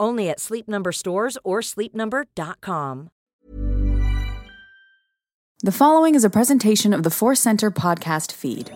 Only at Sleep Number stores or sleepnumber.com. The following is a presentation of the Force Center podcast feed.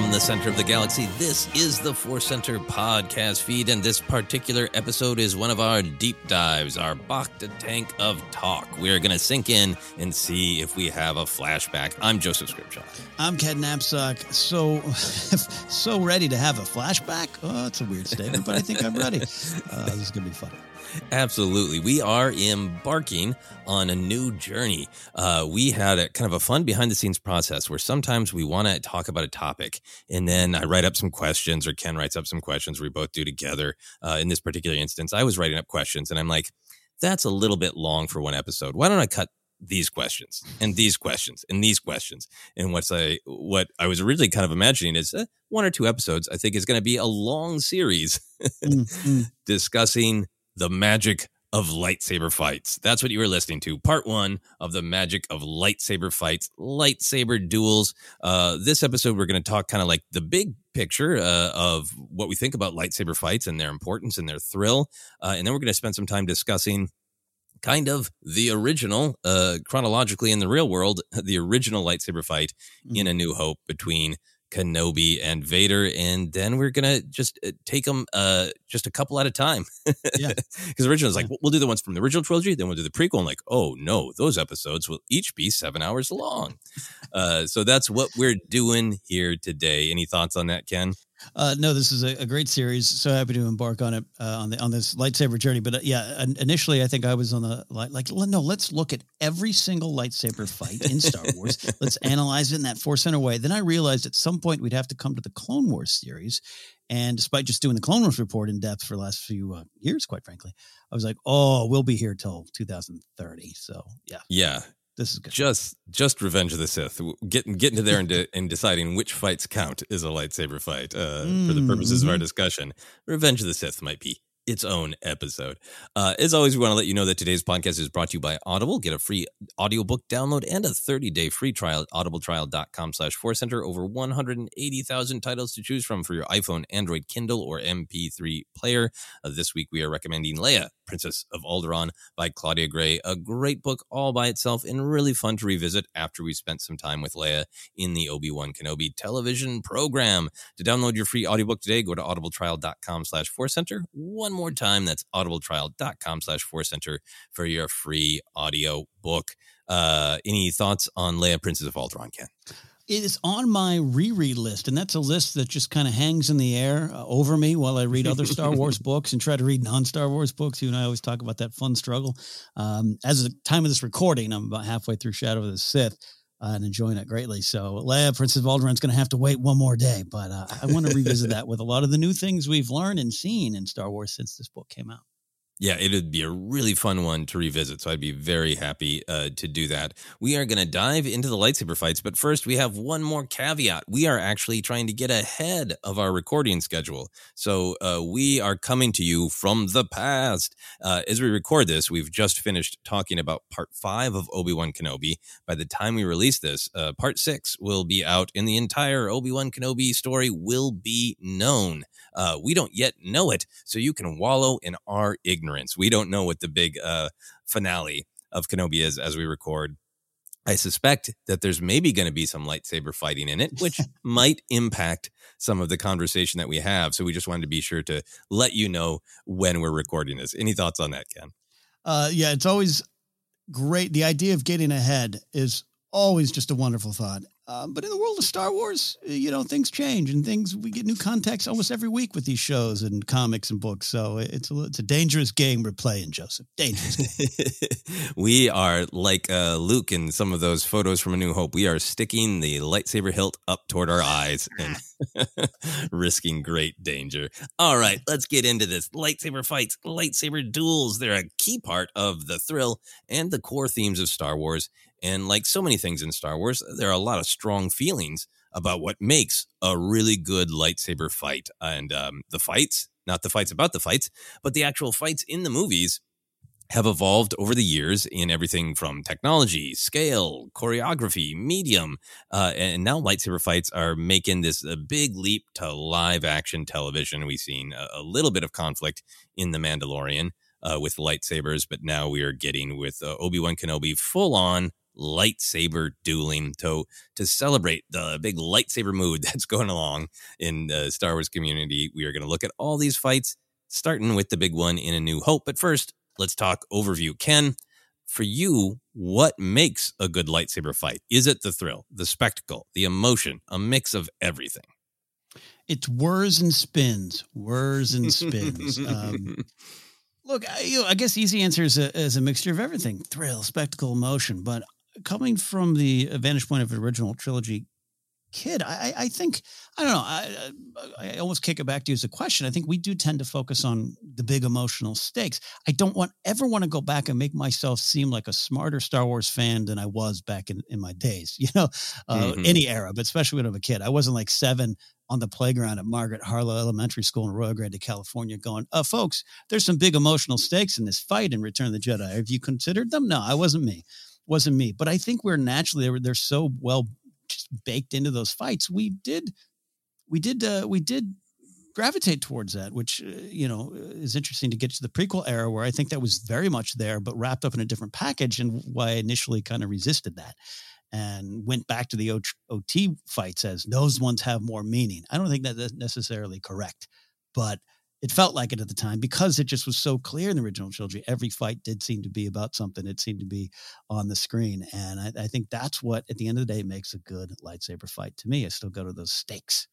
From the center of the galaxy, this is the Force Center podcast feed, and this particular episode is one of our deep dives, our Bacta tank of talk. We're going to sink in and see if we have a flashback. I'm Joseph Scrimshaw. I'm Ken Napzok. So, so ready to have a flashback. Oh, that's a weird statement, but I think I'm ready. Uh, this is going to be fun. Absolutely. We are embarking on a new journey. Uh, we had a kind of a fun behind the scenes process where sometimes we want to talk about a topic and then I write up some questions or Ken writes up some questions we both do together. Uh, in this particular instance, I was writing up questions and I'm like, that's a little bit long for one episode. Why don't I cut these questions and these questions and these questions. And what's I what I was originally kind of imagining is uh, one or two episodes. I think is going to be a long series mm-hmm. discussing the magic of lightsaber fights. That's what you were listening to. Part one of the magic of lightsaber fights, lightsaber duels. Uh, this episode, we're going to talk kind of like the big picture uh, of what we think about lightsaber fights and their importance and their thrill. Uh, and then we're going to spend some time discussing kind of the original, uh, chronologically in the real world, the original lightsaber fight mm-hmm. in A New Hope between Kenobi and Vader, and then we're gonna just uh, take them uh, just a couple at a time. yeah, because original is like yeah. we'll do the ones from the original trilogy, then we'll do the prequel. And like, oh no, those episodes will each be seven hours long. uh, so that's what we're doing here today. Any thoughts on that, Ken? Uh, no, this is a, a, great series. So happy to embark on it uh, on the on this lightsaber journey. But uh, yeah, initially I think I was on the like, like no, let's look at every single lightsaber fight in Star Wars. let's analyze it in that Force Center way. Then I realized at some point we'd have to come to the Clone Wars series, and despite just doing the Clone Wars report in depth for the last few uh, years, quite frankly, I was like, oh, we'll be here till 2030. So yeah, yeah, this is good. Just just Revenge of the Sith. Getting getting to there and, de- and deciding which fights count is a lightsaber fight uh, mm, for the purposes mm-hmm. of our mm-hmm. discussion. Revenge of the Sith might be its own episode. Uh, as always, we want to let you know that today's podcast is brought to you by Audible. Get a free audiobook download and a 30-day free trial at audibletrial.com slash center. Over 180,000 titles to choose from for your iPhone, Android, Kindle, or MP3 player. Uh, this week, we are recommending Leia, Princess of Alderaan by Claudia Gray. A great book all by itself and really fun to revisit after we spent some time with Leia in the Obi-Wan Kenobi television program. To download your free audiobook today, go to audibletrial.com slash center. One more time, that's audibletrial.com slash Force Center for your free audio book. Uh, any thoughts on Leia, Princess of Alderaan, Ken? it is on my reread list, and that's a list that just kind of hangs in the air uh, over me while I read other Star Wars books and try to read non-Star Wars books. You and I always talk about that fun struggle. Um, as of the time of this recording, I'm about halfway through Shadow of the Sith. Uh, and enjoying it greatly. So, Leia, Princess of going to have to wait one more day, but uh, I want to revisit that with a lot of the new things we've learned and seen in Star Wars since this book came out. Yeah, it'd be a really fun one to revisit. So I'd be very happy uh, to do that. We are going to dive into the lightsaber fights, but first we have one more caveat. We are actually trying to get ahead of our recording schedule. So uh, we are coming to you from the past. Uh, as we record this, we've just finished talking about part five of Obi Wan Kenobi. By the time we release this, uh, part six will be out, and the entire Obi Wan Kenobi story will be known. Uh, we don't yet know it, so you can wallow in our ignorance. We don't know what the big uh, finale of Kenobi is as we record. I suspect that there's maybe going to be some lightsaber fighting in it, which might impact some of the conversation that we have. So we just wanted to be sure to let you know when we're recording this. Any thoughts on that, Ken? Uh, yeah, it's always great. The idea of getting ahead is always just a wonderful thought. Uh, but in the world of Star Wars, uh, you know, things change and things, we get new context almost every week with these shows and comics and books. So it's a, it's a dangerous game we're playing, Joseph. Dangerous we are like uh, Luke in some of those photos from A New Hope. We are sticking the lightsaber hilt up toward our eyes and risking great danger. All right, let's get into this. Lightsaber fights, lightsaber duels. They're a key part of the thrill and the core themes of Star Wars. And like so many things in Star Wars, there are a lot of strong feelings about what makes a really good lightsaber fight. And um, the fights, not the fights about the fights, but the actual fights in the movies have evolved over the years in everything from technology, scale, choreography, medium, uh, and now lightsaber fights are making this a big leap to live action television. We've seen a, a little bit of conflict in The Mandalorian uh, with lightsabers, but now we are getting with uh, Obi Wan Kenobi full on lightsaber dueling to to celebrate the big lightsaber mood that's going along in the Star Wars community. We are going to look at all these fights, starting with the big one in A New Hope. But first, let's talk overview. Ken, for you, what makes a good lightsaber fight? Is it the thrill, the spectacle, the emotion, a mix of everything? It's whirs and spins, whirs and spins. um, look, I, you know, I guess the easy answer is a, is a mixture of everything: thrill, spectacle, emotion. But coming from the vantage point of an original trilogy kid, I, I think I don't know. I, I almost kick it back to you as a question. I think we do tend to focus on the big emotional stakes. I don't want ever want to go back and make myself seem like a smarter Star Wars fan than I was back in, in my days. You know, uh, mm-hmm. any era, but especially when I was a kid. I wasn't like seven on the playground at Margaret Harloe Elementary School in Arroyo Grande, California, going, uh, folks, there's some big emotional stakes in this fight in Return of the Jedi. Have you considered them? No, I wasn't me wasn't me. But I think we're naturally they're, they're so well baked into those fights. We did, we did, uh, we did gravitate towards that, which uh, you know is interesting to get to the prequel era where I think that was very much there, but wrapped up in a different package, and why I initially kind of resisted that and went back to the OT fights as those ones have more meaning. I don't think that that's necessarily correct, but it felt like it at the time because it just was so clear in the original trilogy. Every fight did seem to be about something. It seemed to be on the screen. And I, I think that's what, at the end of the day, makes a good lightsaber fight to me. I still go to those stakes.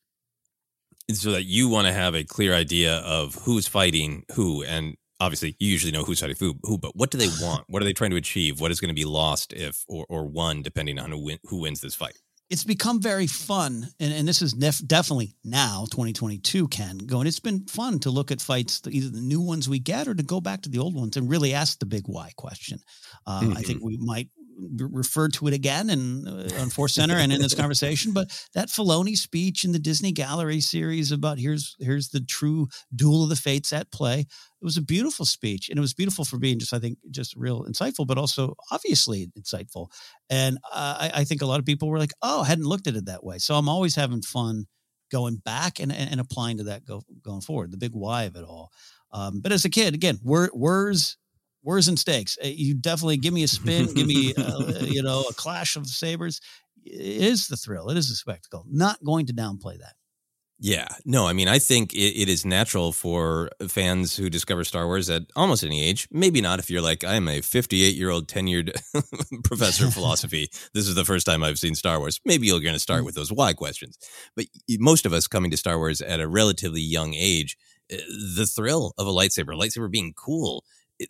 So that you want to have a clear idea of who's fighting who. And obviously, you usually know who's fighting who, who but what do they want? what are they trying to achieve? What is going to be lost if or, or won, depending on who, win, who wins this fight? It's become very fun and, and this is nef- definitely now 2022 ken going it's been fun to look at fights either the new ones we get or to go back to the old ones and really ask the big why question uh, mm-hmm. i think mm-hmm. we might referred to it again and uh, on Force Center and in this conversation. But that Filoni speech in the Disney Gallery series about here's here's the true duel of the fates at play. It was a beautiful speech, and it was beautiful for being just I think just real insightful, but also obviously insightful. And uh, I, I, think a lot of people were like, "Oh, I hadn't looked at it that way." So I'm always having fun going back and, and, and applying to that go, going forward. The big why of it all. Um, but as a kid, again, wor- words Words and stakes. Eh, you definitely give me a spin, give me, uh, you know, a clash of sabers. It is the thrill. It is a spectacle. Not going to downplay that. Yeah, no, I mean, I think it, it is natural for fans who discover Star Wars at almost any age. Maybe not if you're like, I'm a 58 year old tenured professor of philosophy. This is the first time I've seen Star Wars. Maybe you're going to start mm. with those why questions. But most of us coming to Star Wars at a relatively young age, eh, the thrill of a lightsaber, a lightsaber being cool,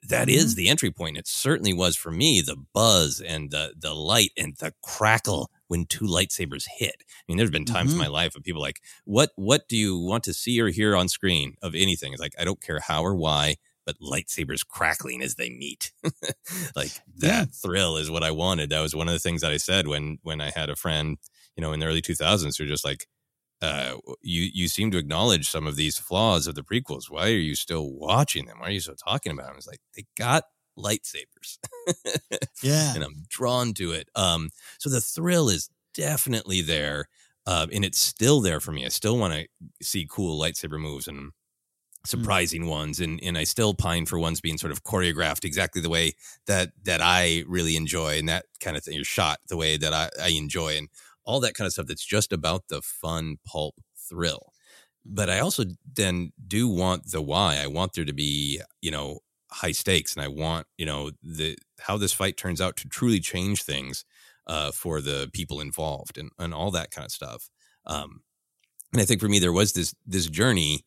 that is mm-hmm. the entry point. It certainly was for me. The buzz and the the light and the crackle when two lightsabers hit. I mean, there's been times mm-hmm. in my life of people like, "What what do you want to see or hear on screen of anything?" It's like I don't care how or why. but lightsabers crackling as they meet. like that yeah. thrill is what I wanted. That was one of the things that I said when when I had a friend, you know, in the early 2000s who just like uh, you you seem to acknowledge some of these flaws of the prequels. Why are you still watching them? Why are you still talking about them? It's like they got lightsabers. yeah. And I'm drawn to it. Um, so the thrill is definitely there. Uh, and it's still there for me. I still want to see cool lightsaber moves and Mm. surprising mm. ones and and I still pine for ones being sort of choreographed exactly the way that that I really enjoy and that kind of thing you're shot the way that I, I enjoy and all that kind of stuff that's just about the fun pulp thrill. But I also then do want the why. I want there to be you know high stakes and I want you know the how this fight turns out to truly change things uh, for the people involved and and all that kind of stuff. Um, and I think for me there was this this journey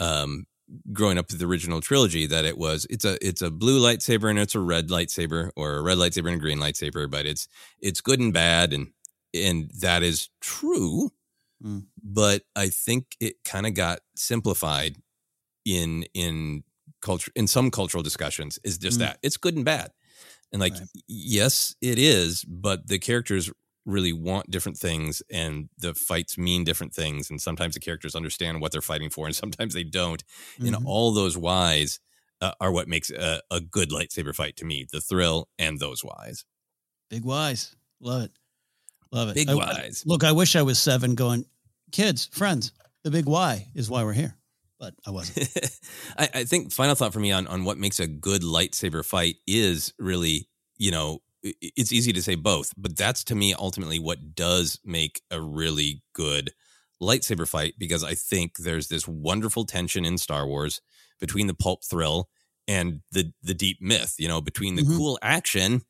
um, growing up with the original trilogy that it was it's a it's a blue lightsaber and it's a red lightsaber or a red lightsaber and a green lightsaber but it's it's good and bad and and that is true mm. but i think it kind of got simplified in in culture in some cultural discussions is just mm. that it's good and bad and like right. yes it is but the characters really want different things and the fights mean different things and sometimes the characters understand what they're fighting for and sometimes they don't mm-hmm. and all those whys uh, are what makes a, a, good lightsaber fight to me the thrill and those whys big whys love it love it big I, whys look i wish i was seven going kids friends the big why is why we're here but I wasn't. I, I think final thought for me on, on what makes a good lightsaber fight is really, you know, it's easy to say both, but that's to me ultimately what does make a really good lightsaber fight because I think there's this wonderful tension in Star Wars between the pulp thrill and the the deep myth, you know, between the mm-hmm. cool action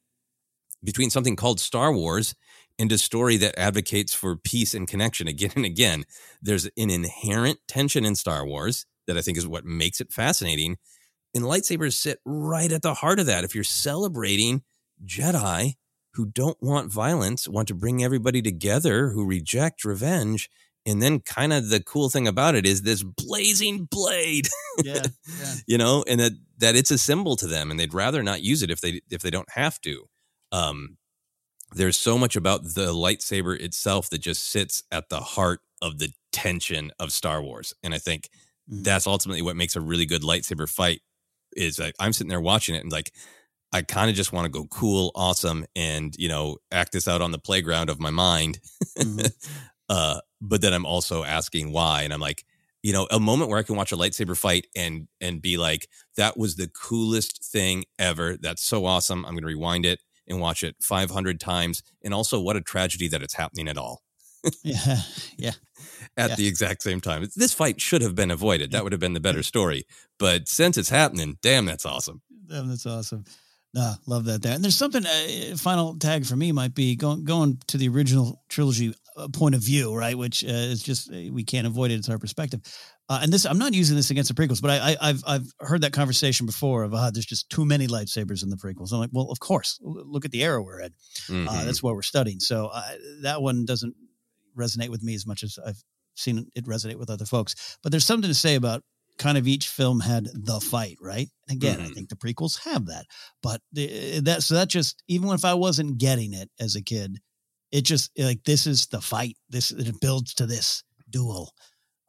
between something called Star Wars and a story that advocates for peace and connection again and again. There's an inherent tension in Star Wars that I think is what makes it fascinating. And lightsabers sit right at the heart of that. If you're celebrating Jedi who don't want violence, want to bring everybody together, who reject revenge. And then, kind of the cool thing about it is this blazing blade, yeah, yeah. you know, and that that it's a symbol to them, and they'd rather not use it if they if they don't have to. Um, there's so much about the lightsaber itself that just sits at the heart of the tension of Star Wars, and I think mm. that's ultimately what makes a really good lightsaber fight. Is like I'm sitting there watching it and like I kind of just want to go cool, awesome, and you know, act this out on the playground of my mind. Mm-hmm. uh, but then I'm also asking why, and I'm like, you know, a moment where I can watch a lightsaber fight and and be like, that was the coolest thing ever. That's so awesome. I'm going to rewind it and watch it 500 times. And also, what a tragedy that it's happening at all. yeah, yeah. At yeah. the exact same time, this fight should have been avoided. That would have been the better story. But since it's happening, damn, that's awesome. Damn, that's awesome. No, love that there. And there's something. Uh, final tag for me might be going going to the original trilogy point of view, right? Which uh, is just uh, we can't avoid it. It's our perspective. Uh, and this, I'm not using this against the prequels, but I, I, have I've heard that conversation before of uh, there's just too many lightsabers in the prequels. I'm like, well, of course. Look at the era we're in. Mm-hmm. Uh, that's what we're studying. So uh, that one doesn't resonate with me as much as I've seen it resonate with other folks. But there's something to say about kind of each film had the fight, right? And again, mm-hmm. I think the prequels have that, but the, that so that just even if I wasn't getting it as a kid, it just like this is the fight. This it builds to this duel.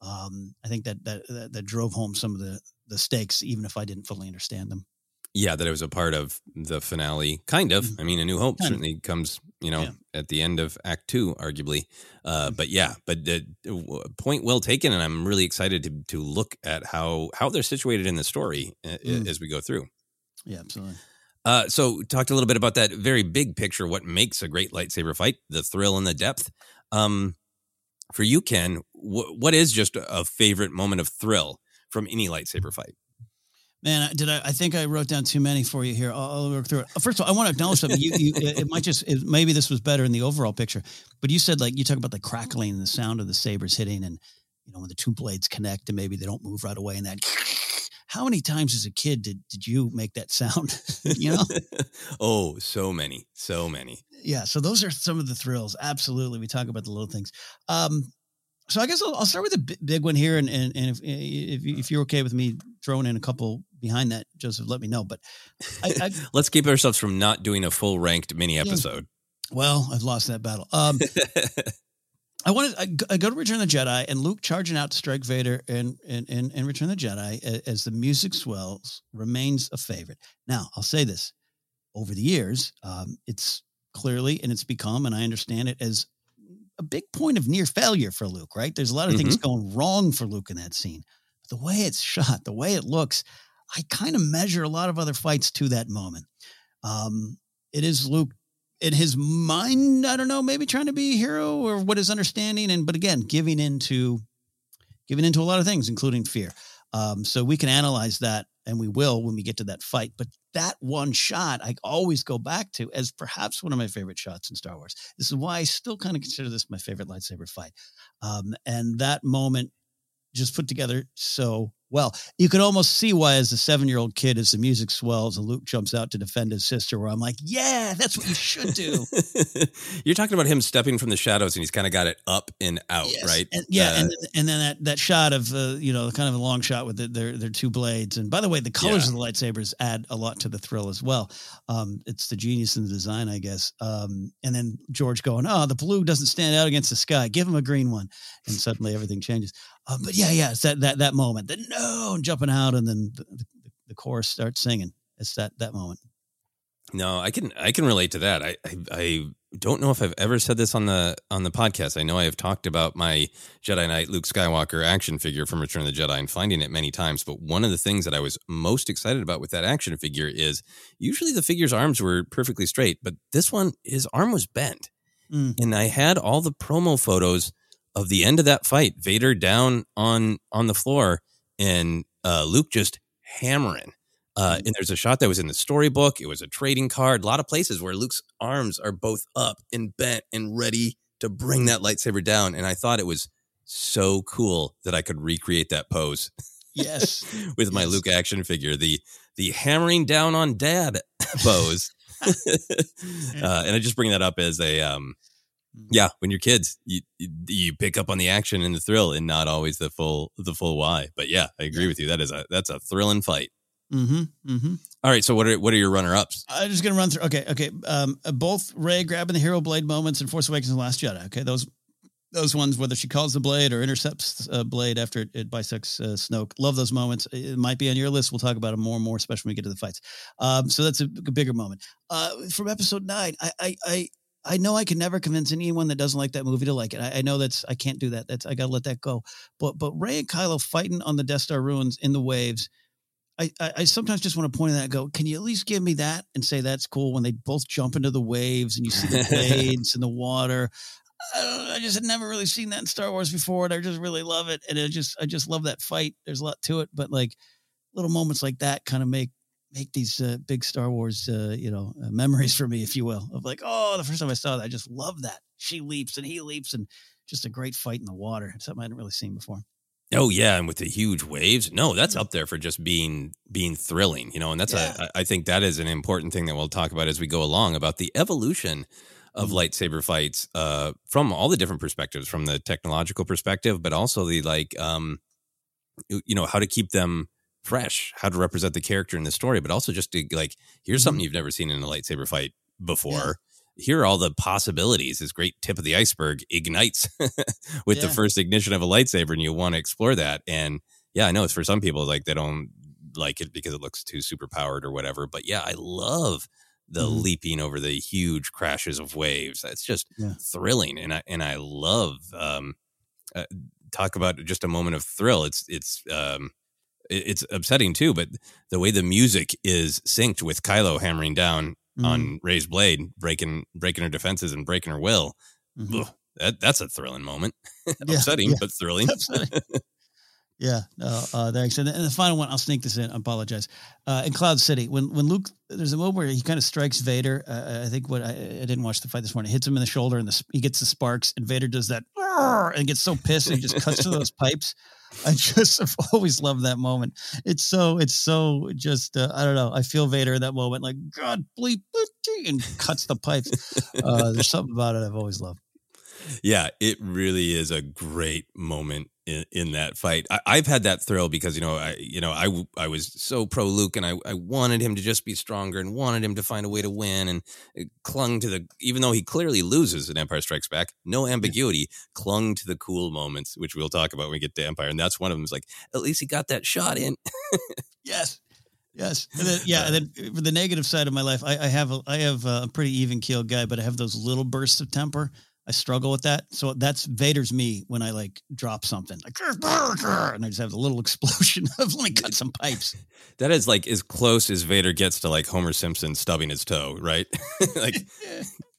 Um, I think that, that that that drove home some of the the stakes, even if I didn't fully understand them yeah, that it was a part of the finale. Kind of. Mm-hmm. I mean, A New Hope kind certainly of. comes, you know, yeah. at the end of Act Two, arguably. Uh, mm-hmm. But yeah, but the point well taken, and I'm really excited to to look at how how they're situated in the story uh, mm. as we go through. Yeah, absolutely. Uh, so, talked a little bit about that very big picture. What makes a great lightsaber fight? The thrill and the depth. Um, for you, Ken, wh- what is just a favorite moment of thrill from any lightsaber fight? Man, did I? I think I wrote down too many for you here. I'll, I'll work through it. First of all, I want to acknowledge something. You, you, it might just it, maybe this was better in the overall picture, but you said like you talk about the crackling and the sound of the sabers hitting, and you know when the two blades connect and maybe they don't move right away, and that. How many times as a kid did did you make that sound? you know? oh, so many, so many. Yeah, so those are some of the thrills. Absolutely, we talk about the little things. Um, so I guess I'll, I'll start with a big one here, and and, and if, if if you're okay with me throwing in a couple behind that, Joseph, let me know. But I, I Let's keep ourselves from not doing a full ranked mini episode. well, I've lost that battle. Um, I want to go- I go to Return of the Jedi and Luke charging out to strike Vader and and and, and Return of the Jedi as the music swells remains a favorite. Now I'll say this: over the years, um, it's clearly and it's become, and I understand it as a big point of near failure for Luke. Right? There's a lot of things going wrong for Luke in that scene. But the way it's shot, the way it looks, I kind of measure a lot of other fights to that moment. Um, it is Luke in his mind, I don't know, maybe trying to be a hero or what his understanding, and but again, giving into giving into a lot of things, including fear. Um, so we can analyze that, and we will when we get to that fight. But that one shot, I always go back to as perhaps one of my favorite shots in Star Wars. This is why I still kind of consider this my favorite lightsaber fight. Um, and that moment just put together so well. You could almost see why, as a seven year old kid, as the music swells and Luke jumps out to defend his sister, where I'm like, yeah, that's what you should do. You're talking about him stepping from the shadows and he's kind of got it up and out, Yes. right? And, yeah, Uh, and and then that that shot of uh, you know kind of a long shot with the, their their two blades. And by the way, the colors Yeah. of the lightsabers add a lot to the thrill as well. Um, it's the genius in the design, I guess. Um, and then George going, oh, the blue doesn't stand out against the sky. Give him a green one, and suddenly everything changes. Um, but yeah, yeah, it's that that that moment. The no, and jumping out, and then the, the, the chorus starts singing. It's that that moment. No, I can I can relate to that. I, I I don't know if I've ever said this on the on the podcast. I know I have talked about my Jedi Knight Luke Skywalker action figure from Return of the Jedi and finding it many times. But one of the things that I was most excited about with that action figure is usually the figure's arms were perfectly straight, but this one his arm was bent, Mm. and I had all the promo photos of the end of that fight. Vader down on on the floor, and uh, Luke just hammering. Uh, and there's a shot that was in the storybook. It was a trading card. A lot of places where Luke's arms are both up and bent and ready to bring that lightsaber down. And I thought it was so cool that I could recreate that pose Yes, with my Yes. Luke action figure. The the hammering down on dad pose. uh, and I just bring that up as a um, yeah. When you're kids, you you- pick up on the action and the thrill, and not always the full the full why. But yeah, I agree with you. That is a that's a thrilling fight. mm-hmm, mm-hmm. All right, so what are what are your runner ups? I'm just gonna run through. Okay, okay. Um, uh, both Rey grabbing the hero blade moments in Force Awakens and Last Jedi. Okay, those those ones, whether she calls the blade or intercepts uh, blade after it, it bisects uh, Snoke. Love those moments. It might be on your list. We'll talk about them more and more, especially when we get to the fights. Um, so that's a bigger moment. Uh, from Episode Nine, I, I, I, I know I can never convince anyone that doesn't like that movie to like it. I, I know that's I can't do that. That's I gotta let that go. But but Rey and Kylo fighting on the Death Star ruins in the waves. I, I, I sometimes just want to point at that and go, can you at least give me that and say that's cool when they both jump into the waves and you see the blades in the water. I, I just had never really seen that in Star Wars before, and I just really love it. And I just I just love that fight. There's a lot to it, but like little moments like that kind of make make these uh, big Star Wars uh, you know uh, memories for me, if you will, of like oh the first time I saw that, I just love that she leaps and he leaps and just a great fight in the water, something I hadn't really seen before. Oh yeah, and with the huge waves, no, that's up there for just being being thrilling, you know. And that's Yeah. a I think that is an important thing that we'll talk about as we go along about the evolution of Mhm. lightsaber fights uh, from all the different perspectives, from the technological perspective, but also the like, um, you know, how to keep them fresh, how to represent the character in the story, but also just to like, here's something you've never seen in a lightsaber fight before. Here are all the possibilities. This great tip of the iceberg ignites with the first ignition of a lightsaber, and you want to explore that. And yeah, I know it's for some people like they don't like it because it looks too super powered or whatever. But yeah, I love the Mhm. leaping over the huge crashes of waves. That's just Yeah. thrilling, and I and I love um, uh, talk about just a moment of thrill. It's it's um, it's upsetting too, but the way the music is synced with Kylo hammering down Mm-hmm. on Rey's blade, breaking breaking her defenses and breaking her will. Mhm. Ugh, that that's a thrilling moment. Yeah, Upsetting, yeah. but thrilling. Upsetting. Yeah, no, uh, thanks. And, and the final one, I'll sneak this in. I apologize. Uh, in Cloud City, when when Luke, there's a moment where he kind of strikes Vader. Uh, I think what I, I didn't watch the fight this morning. Hits him in the shoulder, and the, he gets the sparks, and Vader does that and gets so pissed, and he just cuts through those pipes. I just have always loved that moment. It's so it's so just uh, I don't know. I feel Vader in that moment, like God bleep, bleep, and cuts the pipes. Uh, there's something about it I've always loved. Yeah, it really is a great moment in, in that fight. I, have had that thrill because you know I you know I I was so pro Luke and I I wanted him to just be stronger and wanted him to find a way to win and uh, clung to the even though he clearly loses in Empire Strikes Back, no ambiguity, clung to the cool moments which we'll talk about when we get to Empire, and that's one of them. Is like at least he got that shot in. yes. Yes, and then, yeah. And then for the negative side of my life, I, I have a, I have a pretty even keeled guy, but I have those little bursts of temper I struggle with that. So that's Vader's me when I like drop something like and I just have a little explosion of let me cut some pipes. That is like as close as Vader gets to like Homer Simpson stubbing his toe, right? like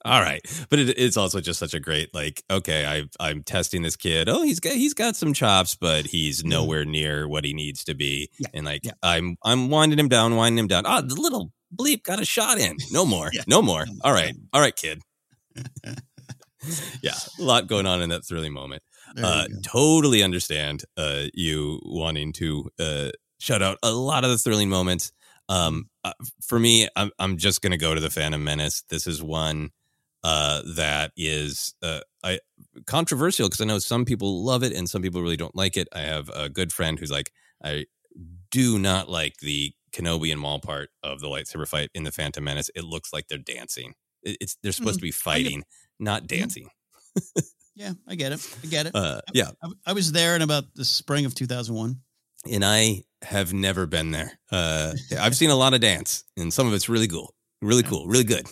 all right. But it, it's also just such a great like okay, I I'm testing this kid. Oh, he's got he's got some chops, but he's mm-hmm. nowhere near what he needs to be. Yeah. And like yeah. I'm I'm winding him down, winding him down. Ah, oh, the little bleep got a shot in. No more. No more. All right. All right, kid. yeah, a lot going on in that thrilling moment. Uh, totally understand uh, you wanting to uh, shout out a lot of the thrilling moments. Um, uh, for me, I'm, I'm just going to go to the Phantom Menace. This is one uh, that is uh, I controversial because I know some people love it and some people really don't like it. I have a good friend who's like, I do not like the Kenobi and Maul part of the lightsaber fight in the Phantom Menace. It looks like they're dancing. It's they're supposed mm-hmm. to be fighting not dancing. yeah, I get it. I get it. Uh, yeah, I, I, was there in about the spring of 2001, and I have never been there. Uh, I've seen a lot of dance, and some of it's really cool. Really cool, really good.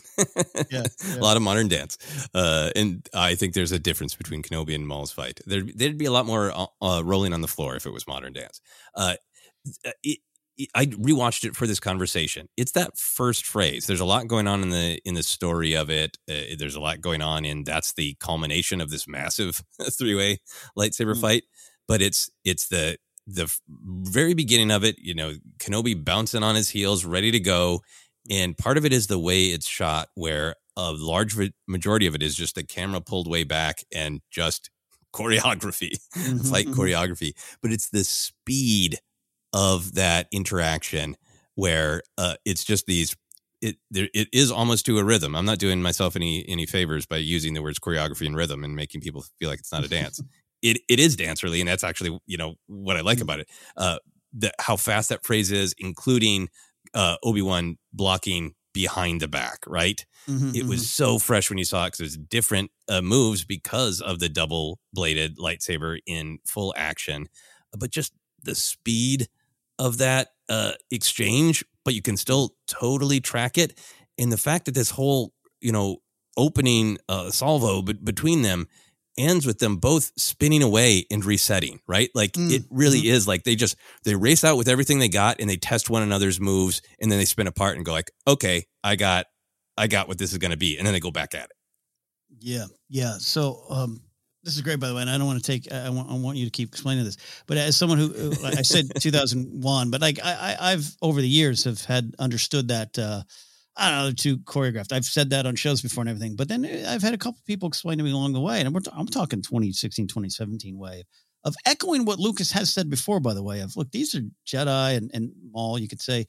yeah, yeah, a lot of modern dance, uh, and I think there's a difference between Kenobi and Maul's fight. There, would be a lot more uh, uh, rolling on the floor if it was modern dance. Uh, it, I rewatched it for this conversation. It's that first phrase. There's a lot going on in the in the story of it. Uh, there's a lot going on, and that's the culmination of this massive three way lightsaber mm-hmm. fight. But it's it's the the very beginning of it. You know, Kenobi bouncing on his heels, ready to go, and part of it is the way it's shot, where a large majority of it is just the camera pulled way back and just choreography, mm-hmm, fight mm-hmm. choreography. But it's the speed of that interaction where uh, it's just these it there, it is almost to a rhythm. I'm not doing myself any any favors by using the words choreography and rhythm and making people feel like it's not a dance. it it is dancerly, and that's actually you know what I like mm. about it. Uh, the, how fast that phrase is, including uh, Obi Wan blocking behind the back, right? Mm-hmm, it was mm-hmm. so fresh when you saw it because there's different uh, moves because of the double bladed lightsaber in full action, but just the speed of that uh, exchange, but you can still totally track it. And the fact that this whole, you know, opening uh, salvo b- between them ends with them both spinning away and resetting, right? Like mm. it really mm-hmm. is like they just they race out with everything they got and they test one another's moves and then they spin apart and go like, "Okay, I got I got what this is going to be." And then they go back at it. Yeah. Yeah. So um this is great, by the way, and I don't want to take. I want, I want you to keep explaining this. But as someone who, I said 2001, but like I, I, have over the years have had understood that. Uh, I don't know, too choreographed. I've said that on shows before and everything, but then uh, I've had a couple people explain to me along the way, and I'm, I'm talking 2016, 2017 way of echoing what Lucas has said before. By the way, of look, these are Jedi and and Maul. You could say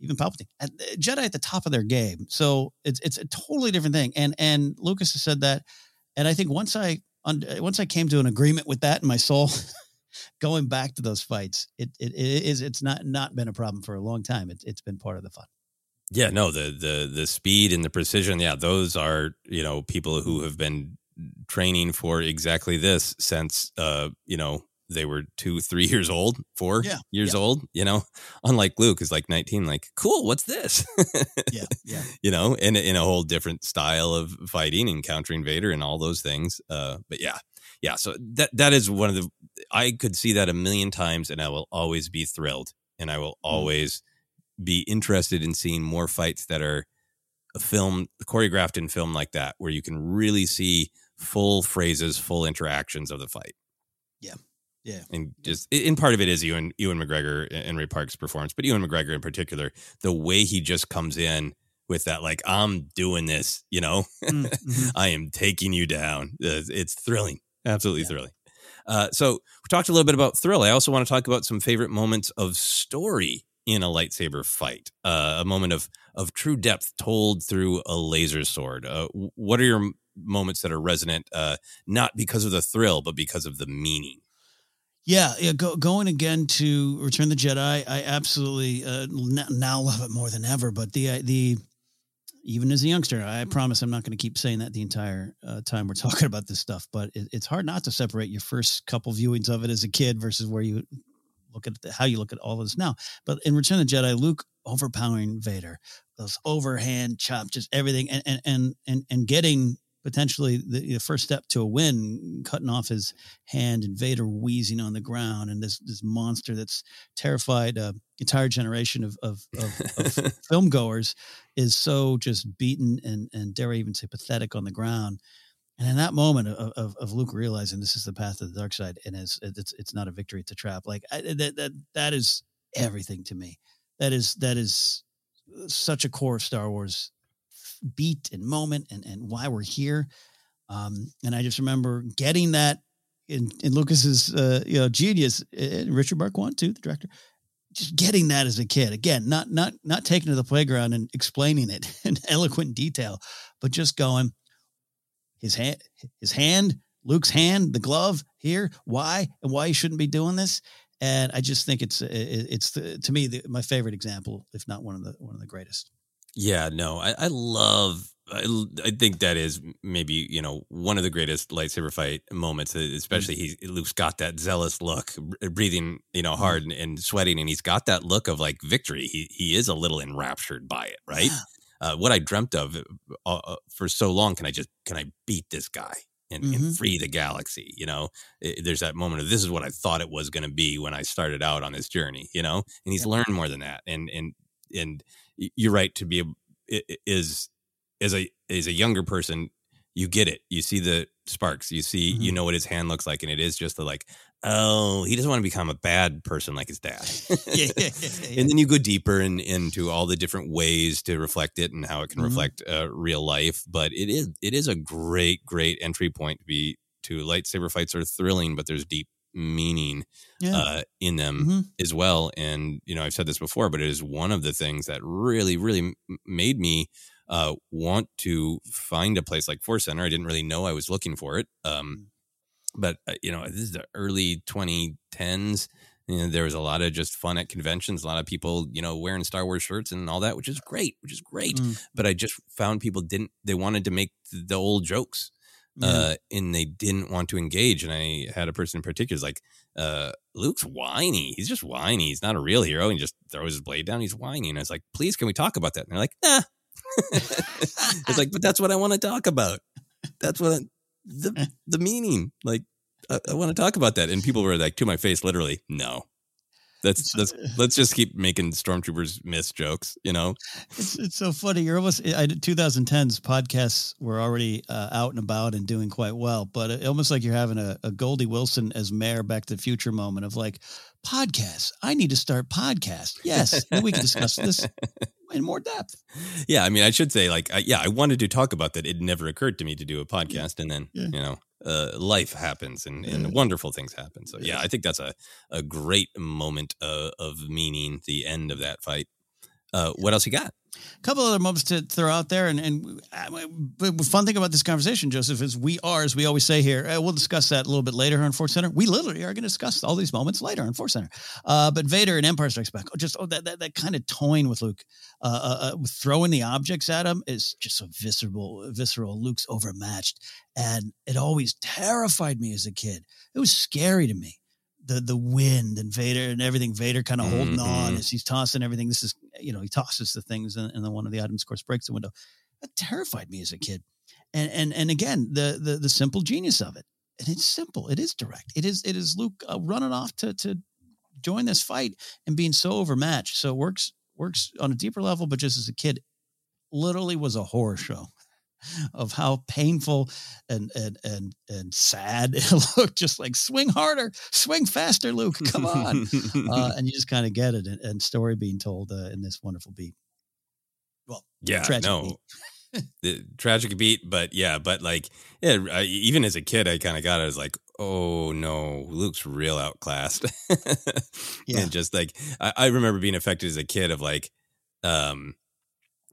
even Palpatine, at, uh, Jedi at the top of their game. So it's it's a totally different thing. And and Lucas has said that, and I think once I once I came to an agreement with that in my soul, going back to those fights, it, it, it is it's not not been a problem for a long time. It, it's been part of the fun. Yeah, no, the the the speed and the precision, yeah, those are you know people who have been training for exactly this since uh you know they were two, three years old, four yeah, years yeah. old, you know, unlike Luke is like 19, like, cool, what's this? yeah. Yeah. You know, in, in a whole different style of fighting, encountering Vader and all those things. Uh, but yeah, yeah. So that, that is one of the, I could see that a million times and I will always be thrilled and I will mm. always mm. be interested in seeing more fights that are a film choreographed in film like that, where you can really see full phrases, full interactions of the fight. Yeah. Yeah, and just in part of it is Ewan Ewan McGregor and Ray Park's performance, but Ewan McGregor in particular, the way he just comes in with that, like I'm doing this, you know, mm, mm-hmm. I am taking you down. It's thrilling, absolutely yeah. thrilling. Uh, so we talked a little bit about thrill. I also want to talk about some favorite moments of story in a lightsaber fight, uh, a moment of of true depth told through a laser sword. Uh, what are your moments that are resonant, uh, not because of the thrill, but because of the meaning. Yeah, yeah. Go, going again to Return the Jedi, I absolutely uh, now love it more than ever. But the uh, the even as a youngster, I promise I'm not going to keep saying that the entire uh, time we're talking about this stuff. But it, it's hard not to separate your first couple viewings of it as a kid versus where you look at the, how you look at all of this now. But in Return of the Jedi, Luke overpowering Vader, those overhand chop, just everything, and and and and, and getting potentially the, the, first step to a win, cutting off his hand and Vader wheezing on the ground, and this this monster that's terrified an uh, entire generation of of, of, of film goers is so just beaten and and dare I even say pathetic on the ground. And in that moment of, of, of, Luke realizing this is the path of the dark side, and it's it's, it's not a victory, it's a trap. Like I, that that that is everything to me. That is that is such a core of Star Wars beat and moment and and why we're here. Um, and I just remember getting that in in Lucas's uh, you know genius, and Richard Marquand too, the director. Just getting that as a kid, again, not not not taking to the playground and explaining it in eloquent detail, but just going, his hand, his hand, Luke's hand, the glove here. Why and why he shouldn't be doing this. And I just think it's it's the, to me the, my favorite example, if not one of the one of the greatest. Yeah, no, I, I love. I, I think that is maybe you know one of the greatest lightsaber fight moments. Especially mm. he Luke's got that zealous look, breathing you know mm. hard and, and, sweating, and he's got that look of like victory. He he is a little enraptured by it, right? Uh, what I dreamt of uh, uh, for so long. Can I just can I beat this guy and, mm-hmm. and free the galaxy? You know, it, there's that moment of this is what I thought it was going to be when I started out on this journey. You know, and he's yeah. learned more than that. And and and you're right to be is as a as a younger person you get it. You see the sparks. You see, mm-hmm. you know what his hand looks like, and it is just the like, oh, he doesn't want to become a bad person like his dad. yeah, yeah, yeah, and then you go deeper in, into all the different ways to reflect it and how it can mm-hmm. reflect uh, real life. But it is it is a great great entry point to be to lightsaber fights are thrilling, but there's deep meaning uh, in them mm-hmm. as well. And you know, I've said this before, but it is one of the things that really really made me uh, want to find a place like Force Center. I didn't really know I was looking for it. Um, mm. but uh, you know, this is the early 2010s. You know, there was a lot of just fun at conventions, a lot of people, you know, wearing Star Wars shirts and all that, which is great, which is great. Mm. But I just found people didn't, they wanted to make the old jokes. Uh, and they didn't want to engage. And I had a person in particular like, uh, Luke's whiny. He's just whiny. He's not a real hero. And he just throws his blade down. He's whiny. And I was like, please, can we talk about that? And they're like, nah, it's like, but that's what I want to talk about. That's what I, the the meaning. Like, I, I want to talk about that. And people were like to my face, literally, no. That's that's let's just keep making stormtroopers miss jokes, you know. It's it's so funny. You're almost I did 2010s podcasts were already uh, out and about and doing quite well, but it, almost like you're having a, a Goldie Wilson as mayor Back to the Future moment of like podcasts. I need to start podcast. Yes, we can discuss this in more depth. Yeah, I mean, I should say, like, I, yeah, I wanted to talk about that. It never occurred to me to do a podcast, and then yeah. you know, uh, life happens and, and yeah. wonderful things happen. So yeah, I think that's a a great moment uh, of meaning. The end of that fight. Uh, what else you got? A couple other moments to throw out there, and and uh, the fun thing about this conversation, Joseph, is we are, as we always say here. Uh, we'll discuss that a little bit later on Force Center. We literally are going to discuss all these moments later on Force Center. Uh, but Vader and Empire Strikes Back, oh, just oh, that, that that kind of toying with Luke, uh, uh, throwing the objects at him is just so visceral. Visceral. Luke's overmatched, and it always terrified me as a kid. It was scary to me the the wind and Vader and everything. Vader kind of mm-hmm. holding on as he's tossing everything. This is you know he tosses the things and, and then one of the items of course breaks the window. That terrified me as a kid. And and and again the the the simple genius of it. And it's simple. It is direct. It is it is Luke uh, running off to to join this fight and being so overmatched. So it works works on a deeper level, but just as a kid, literally was a horror show of how painful and and and and sad it looked. Just like swing harder, swing faster, Luke. Come on, uh, and you just kind of get it. And, and, story being told uh, in this wonderful beat. Well, yeah, no. the tragic beat, but yeah, but like, yeah, I, even as a kid, I kind of got it. I was like, oh no, Luke's real outclassed. yeah. And just like, I, I remember being affected as a kid of like, um,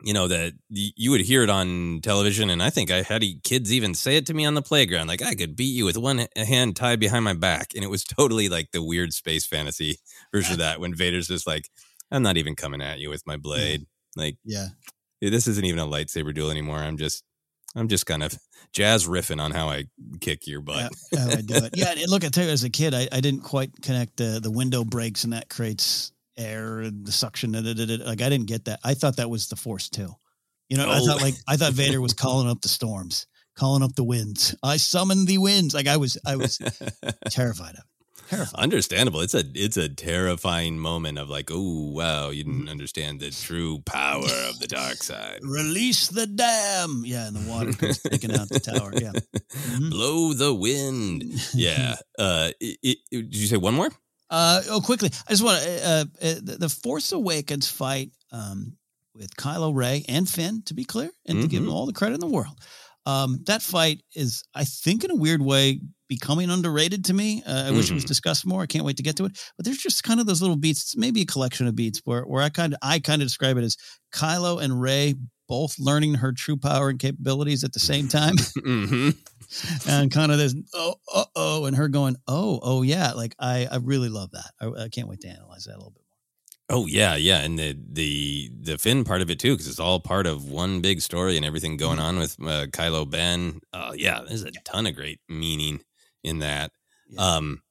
you know that you would hear it on television and i think i had kids even say it to me on the playground like i could beat you with one hand tied behind my back and it was totally like the weird space fantasy version of that when vader's just like i'm not even coming at you with my blade like Yeah. this isn't even a lightsaber duel anymore i'm just i'm just kind of jazz riffing on how i kick your butt Yeah, how I do it. Yeah, look, I tell you, as a kid, I, I didn't quite connect the the window breaks and that creates air and the suction. da, da, da. Like I didn't get that. I thought that was the Force too. You know, I Oh. thought like I thought Vader was calling up the storms, calling up the winds. I summoned the winds. Like I was, I was terrified of it. Terrified. Understandable. It's a it's a terrifying moment of like, oh wow, you Mm-hmm. didn't understand the true power of the dark side. Release the dam. Yeah, and the water comes taking out the tower. Yeah. Mhm. Blow the wind. Yeah. Uh, it, it, did you say one more? Uh, oh, quickly, I just want to uh, uh, the, the Force Awakens fight um, with Kylo Ren and Finn, to be clear, and to give them all the credit in the world. Um, that fight is, I think, in a weird way, becoming underrated to me. Uh, I wish it was Mhm. discussed more. I can't wait to get to it. But there's just kind of those little beats, it's maybe a collection of beats where where I kind of I kind of describe it as Kylo and Rey both learning her true power and capabilities at the same time. hmm and kind of this oh uh oh and her going oh oh yeah like i i really love that i, I can't wait to analyze that a little bit more. Oh yeah, yeah, and the the the Finn part of it too, because it's all part of one big story and everything going on with uh, Kylo Ben. Uh, yeah, there's a ton of great meaning in that. Yeah. Um,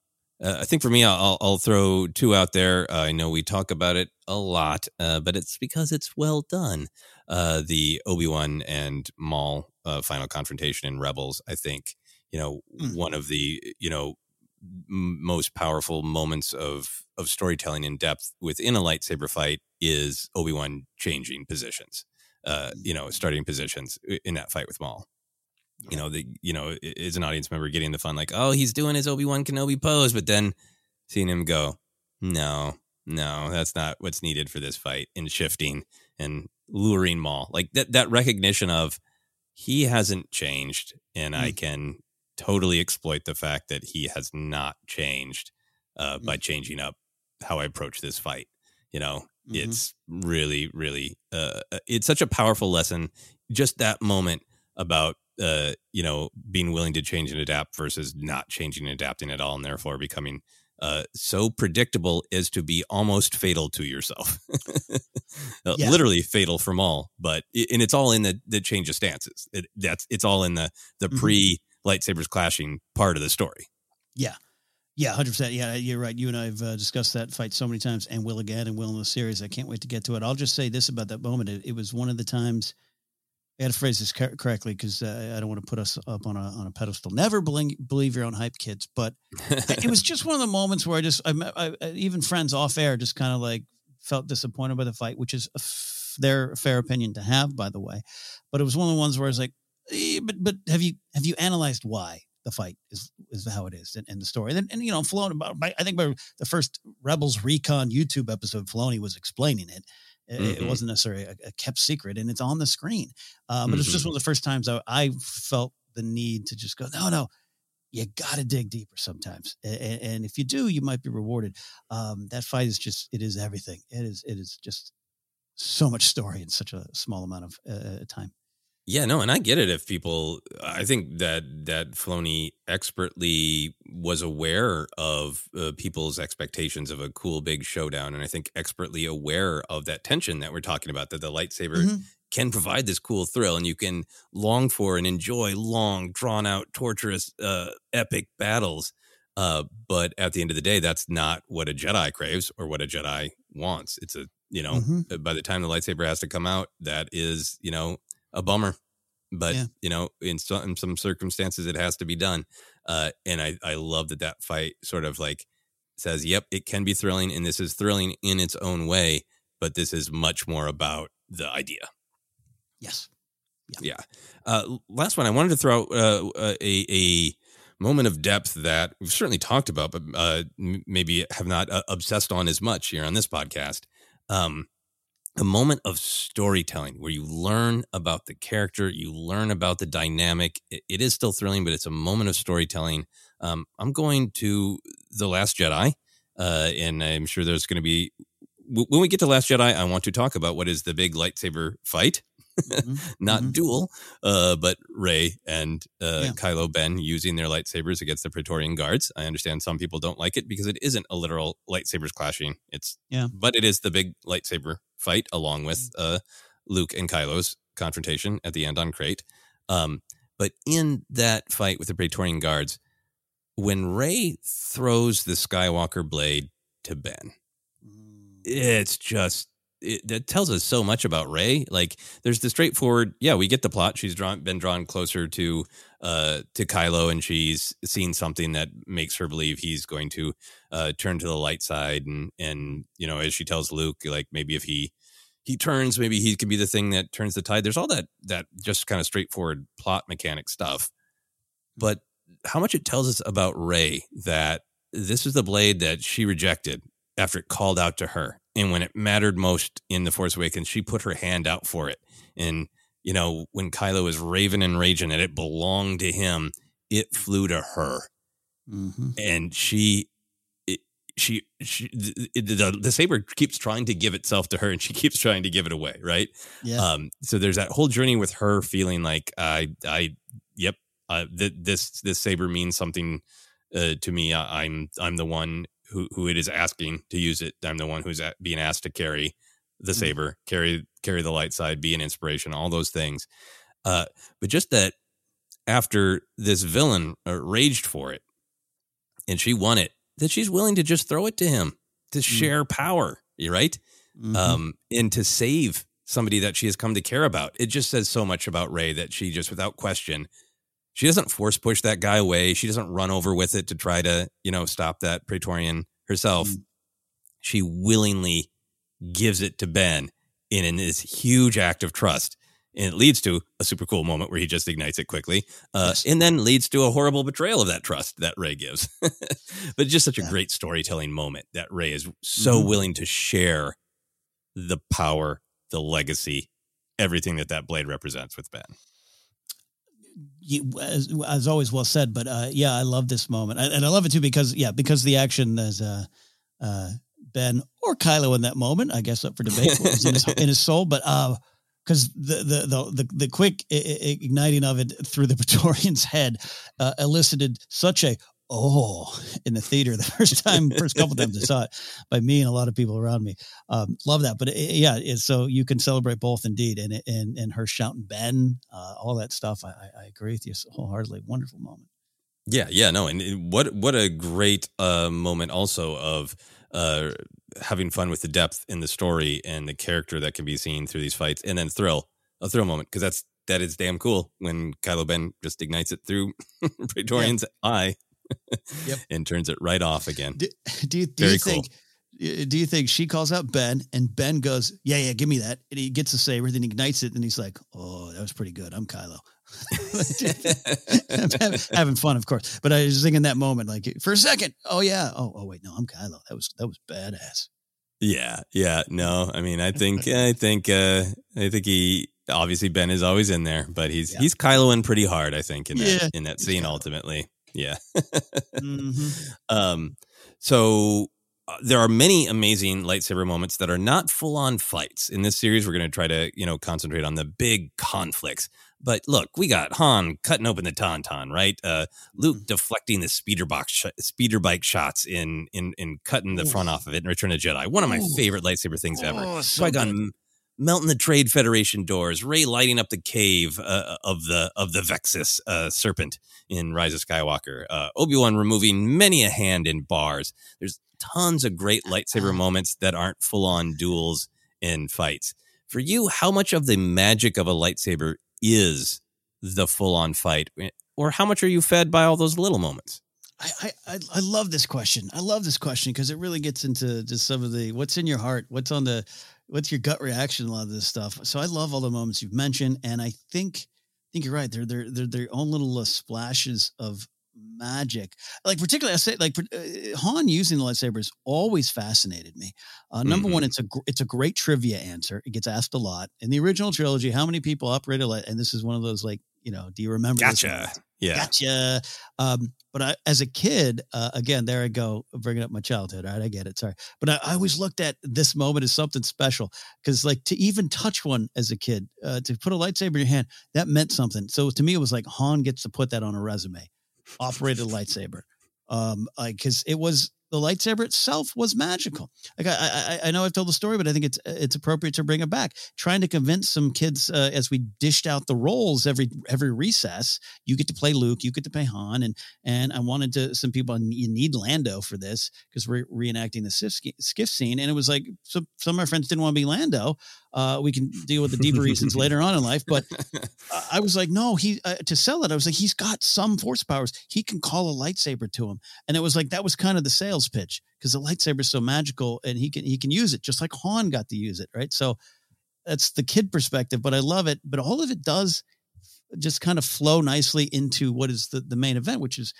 uh, I think for me, I'll, I'll throw two out there. Uh, I know we talk about it a lot, uh, but it's because it's well done. Uh, the Obi Wan and Maul uh, final confrontation in Rebels. I think you know Mm. one of the you know m- most powerful moments of of storytelling in depth within a lightsaber fight is Obi Wan changing positions. Uh, you know, starting positions in that fight with Maul. You know, the you know, i- as an audience member, getting the fun like, oh, he's doing his Obi Wan Kenobi pose, but then seeing him go, no, no, that's not what's needed for this fight, and shifting and luring Maul, like that that recognition of he hasn't changed, and I can totally exploit the fact that he has not changed uh, by changing up how I approach this fight. You know, Mhm. it's really, really, uh, uh, it's such a powerful lesson. Just that moment about, uh, you know, being willing to change and adapt versus not changing and adapting at all, and therefore becoming uh, so predictable as to be almost fatal to yourself. Uh, Yeah. Literally fatal from all, but and it's all in the the change of stances. It, that's it's all in the the Mhm. pre lightsabers clashing part of the story. yeah yeah 100% yeah you're right you and i've uh, discussed that fight so many times and will again and will in the series i can't wait to get to it i'll just say this about that moment it, it was one of the times I had to phrase this cor- correctly because uh, I don't want to put us up on a on a pedestal. Never believe, believe your own hype, kids. But it was just one of the moments where I just, I, I, I even friends off air just kind of like felt disappointed by the fight, which is a f- their fair opinion to have, by the way. But it was one of the ones where I was like, eh, but but have you have you analyzed why the fight is is how it is in, in the story? And, then and you know, Filoni, by, I think by the first Rebels Recon YouTube episode, Filoni was explaining it. It, it Mhm. wasn't necessarily a, a kept secret, and it's on the screen. Um, but it's just Mhm. one of the first times I, I felt the need to just go, no, no, you got to dig deeper sometimes, and, and if you do, you might be rewarded. Um, that fight is just it is everything. It is it is just so much story in such a small amount of uh, time. Yeah, no, and I get it if people I think that that Filoni expertly was aware of uh, people's expectations of a cool big showdown and I think expertly aware of that tension that we're talking about that the lightsaber Mhm. can provide this cool thrill and you can long for and enjoy long drawn out torturous uh epic battles uh but at the end of the day that's not what a Jedi craves or what a Jedi wants it's a you know Mhm. uh, by the time the lightsaber has to come out that is you know a bummer but Yeah. you know in some, in some circumstances it has to be done uh and i i love that that fight sort of like says yep it can be thrilling and this is thrilling in its own way but this is much more about the idea Yes. yeah uh last one i wanted to throw out uh, uh, a a moment of depth that we've certainly talked about but uh m- maybe have not uh, obsessed on as much here on this podcast um a moment of storytelling where you learn about the character, you learn about the dynamic. It, it is still thrilling, but it's a moment of storytelling. Um, I'm going to The Last Jedi, uh, and I'm sure there's going to be w- when we get to Last Jedi, I want to talk about what is the big lightsaber fight. Mm-hmm. Not Mhm. duel, uh, but Rey and uh, Yeah. Kylo Ben using their lightsabers against the Praetorian guards. I understand some people don't like it because it isn't a literal lightsabers clashing. It's Yeah. but it is the big lightsaber fight along with uh, Luke and Kylo's confrontation at the end on Crait. Um, but in that fight with the Praetorian guards, when Rey throws the Skywalker blade to Ben, it's just it, that tells us so much about Rey. Like, there's the straightforward, yeah, we get the plot. She's drawn been drawn closer to uh to Kylo, and she's seen something that makes her believe he's going to uh turn to the light side, and and you know, as she tells Luke, like maybe if he he turns, maybe he could be the thing that turns the tide. There's all that that just kind of straightforward plot mechanic stuff, but how much it tells us about Rey that this is the blade that she rejected after it called out to her. And when it mattered most in The Force Awakens, she put her hand out for it. And, you know, when Kylo was raving and raging and it belonged to him, it flew to her. Mhm. And she, it, she, she the, the, the saber keeps trying to give itself to her and she keeps trying to give it away. Right. Yeah. Um, so there's that whole journey with her feeling like I, I, yep, uh, th- this this saber means something uh, to me. I, I'm I'm the one who who it is asking to use it. I'm the one who's at, being asked to carry the Mm. saber, carry carry the light side, be an inspiration, all those things. Uh, but just that after this villain uh, raged for it, and she won it, that she's willing to just throw it to him to share power. You right? Mhm. um, and to save somebody that she has come to care about. It just says so much about Rey that she just, without question, she doesn't force push that guy away. She doesn't run over with it to try to, you know, stop that Praetorian herself. Mm. She willingly gives it to Ben in, in this huge act of trust. And it leads to a super cool moment where he just ignites it quickly, uh, Yes. and then leads to a horrible betrayal of that trust that Rey gives. but just such a Yeah. great storytelling moment that Rey is so Mhm. willing to share the power, the legacy, everything that that blade represents with Ben. You, as, as always well said but uh yeah i love this moment. And and i love it too because yeah because the action as uh uh ben or kylo in that moment i guess up for debate was in, his, in his soul but uh because the, the the the the quick i- i- igniting of it through the Praetorian's head uh, elicited such a oh in the theater the first time, first couple times I saw it by me and a lot of people around me. Um, love that, but it, yeah, it's, so you can celebrate both indeed, and and and her shouting Ben, uh, all that stuff. I, I, agree with you wholeheartedly. Wonderful moment. Yeah, yeah, no, and what what a great uh, moment also of uh, having fun with the depth in the story and the character that can be seen through these fights, and then thrill, a thrill moment because that's that is damn cool when Kylo Ben just ignites it through Praetorian's eye, Yep. and turns it right off again. Do, do you, do Very you think? Do you think she calls out Ben and Ben goes, "Yeah, yeah, give me that," and he gets the saber, then he ignites it, and he's like, "Oh, that was pretty good. I'm Kylo." having fun, of course. But I was thinking that moment, like for a second, oh yeah, oh oh wait, no, I'm Kylo. That was that was badass. Yeah, yeah, no. I mean, I think, I think, uh, I think he obviously Ben is always in there, but he's Yeah. he's Kyloing pretty hard. I think in that Yeah, in that scene ultimately. Yeah. Mhm. um. So uh, there are many amazing lightsaber moments that are not full on fights in this series. We're going to try to you know concentrate on the big conflicts. But look, we got Han cutting open the tauntaun, right? Uh, Luke deflecting the speeder box, sh- speeder bike shots in in in cutting the front off of it in Return of the Jedi. One of my Ooh. favorite lightsaber things ever. Oh, so Qui Gon melting the Trade Federation doors. Rey lighting up the cave uh, of the of the Vexis uh, serpent in Rise of Skywalker. Uh, Obi Wan removing many a hand in bars. There's tons of great lightsaber moments that aren't full on duels in fights. For you, how much of the magic of a lightsaber is the full on fight, or how much are you fed by all those little moments? I, I I I love this question. I love this question because it really gets into just some of the what's in your heart, what's on the what's your gut reaction to a lot of this stuff. So I love all the moments you've mentioned, and I think I think you're right. They're they're they're their own little uh, splashes of magic. Like particularly, I say like uh, Han using the lightsaber has always fascinated me. Uh, number one, it's a gr- it's a great trivia answer. It gets asked a lot in the original trilogy. How many people operated? Light? And this is one of those like you know, do you remember? Gotcha. Yeah. Gotcha. Um, but I, as a kid, uh, again, there I go, bringing up my childhood. Right, I get it. Sorry, but I, I always looked at this moment as something special because, like, to even touch one as a kid, uh, to put a lightsaber in your hand, that meant something. So to me, it was like Han gets to put that on a resume, operated lightsaber, um, because it was the lightsaber itself was magical. Like I, I, I know I've told the story, but I think it's it's appropriate to bring it back. Trying to convince some kids uh, as we dished out the roles every every recess. You get to play Luke, you get to play Han, and and I wanted to some people you need Lando for this because we're reenacting the skiff scene, and it was like some some of my friends didn't want to be Lando. Uh, we can deal with the deeper reasons later on in life, but I was like, no, he uh, to sell it. I was like, he's got some force powers. He can call a lightsaber to him, and it was like that was kind of the sales pitch because the lightsaber is so magical and he can he can use it just like Han got to use it, right? So that's the kid perspective, but I love it. But all of it does just kind of flow nicely into what is the, the main event, which is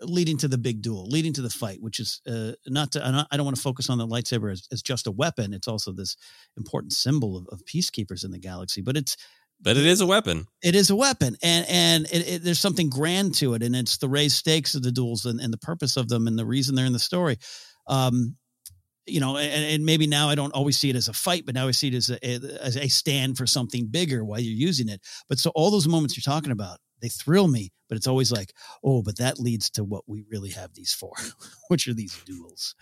leading to the big duel, leading to the fight, which is uh, not to, I don't want to focus on the lightsaber as, as, just a weapon. It's also this important symbol of, of peacekeepers in the galaxy, but it's, but it is a weapon. It is a weapon, and and it, it, there's something grand to it, and it's the raised stakes of the duels and, and the purpose of them and the reason they're in the story. Um, you know, and, and, maybe now I don't always see it as a fight, but now I see it as a, as a stand for something bigger while you're using it. But so all those moments you're talking about, they thrill me, but it's always like, oh, but that leads to what we really have these for, which are these duels.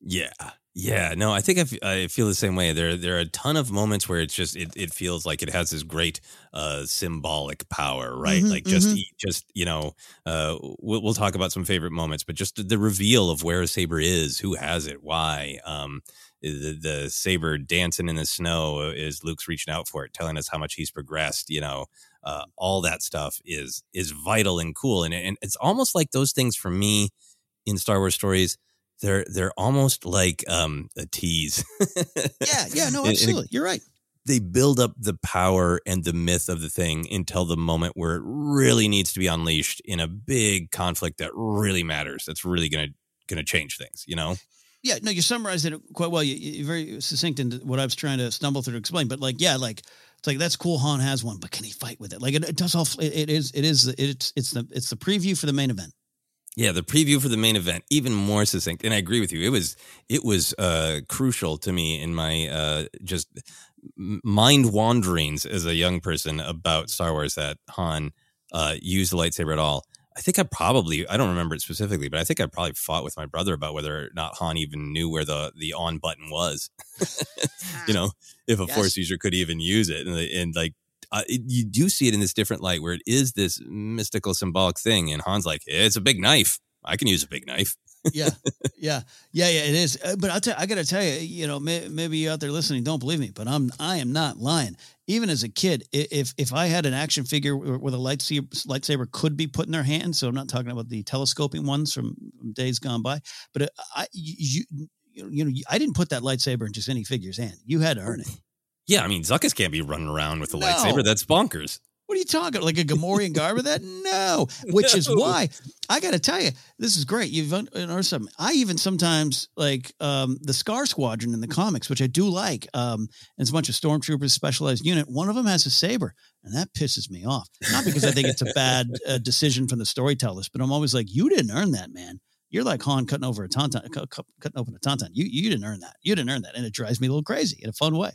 Yeah, yeah, no, I think I, f- I feel the same way. There, there are a ton of moments where it's just it, it feels like it has this great uh, symbolic power, right? Mm-hmm, like just, mm-hmm. just you know, uh, we'll, we'll talk about some favorite moments, but just the reveal of where a saber is, who has it, why. Um, the, the saber dancing in the snow is Luke's reaching out for it, telling us how much he's progressed. You know, uh, all that stuff is is vital and cool, and and it's almost like those things for me in Star Wars stories they're they're almost like um, a tease. yeah, yeah, no, absolutely. You're right. They build up the power and the myth of the thing until the moment where it really needs to be unleashed in a big conflict that really matters. That's really gonna gonna change things. You know. Yeah, no, you summarized it quite well. You, are very succinct in what I was trying to stumble through to explain. But like, yeah, like it's like that's cool. Han has one, but can he fight with it? Like it, it does all. It, it is. It is. It's it's the it's the preview for the main event. Yeah, the preview for the main event, even more succinct. And I agree with you. It was it was uh, crucial to me in my uh, just mind wanderings as a young person about Star Wars that Han uh, used the lightsaber at all. I think I probably I don't remember it specifically, but I think I probably fought with my brother about whether or not Han even knew where the the on button was. you know, if a yes. force user could even use it, and, and like uh, it, you do see it in this different light where it is this mystical symbolic thing and han's like it's a big knife. I can use a big knife. Yeah. Yeah. Yeah yeah it is. Uh, but i'll tell i gotta tell you you know may, maybe you out there listening don't believe me but i'm i am not lying even as a kid if if i had an action figure where the lightsaber lightsaber could be put in their hand so i'm not talking about the telescoping ones from days gone by but uh, i you you know i didn't put that lightsaber in just any figure's hand you had to earn it yeah, I mean, Zuckuss can't be running around with a no. lightsaber. That's bonkers. What are you talking? Like a Gamorrean garb with that? No. Which no. is why I got to tell you, this is great. You've unearthed something. I even sometimes like um, the Scar Squadron in the comics, which I do like. Um, it's a bunch of stormtroopers, specialized unit. One of them has a saber, and that pisses me off. Not because I think it's a bad uh, decision from the storytellers, but I'm always like, you didn't earn that, man. You're like Han cutting over a tauntaun, cutting open a tauntaun. You you didn't earn that. You didn't earn that, and it drives me a little crazy in a fun way.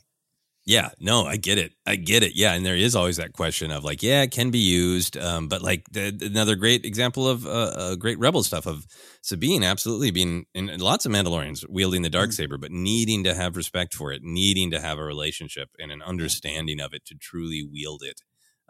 Yeah, no, I get it. I get it. Yeah, and there is always that question of like, yeah, it can be used, um, but like the, another great example of uh, uh, great rebel stuff of Sabine absolutely being in lots of Mandalorians wielding the dark mm. saber, but needing to have respect for it, needing to have a relationship and an understanding of it to truly wield it.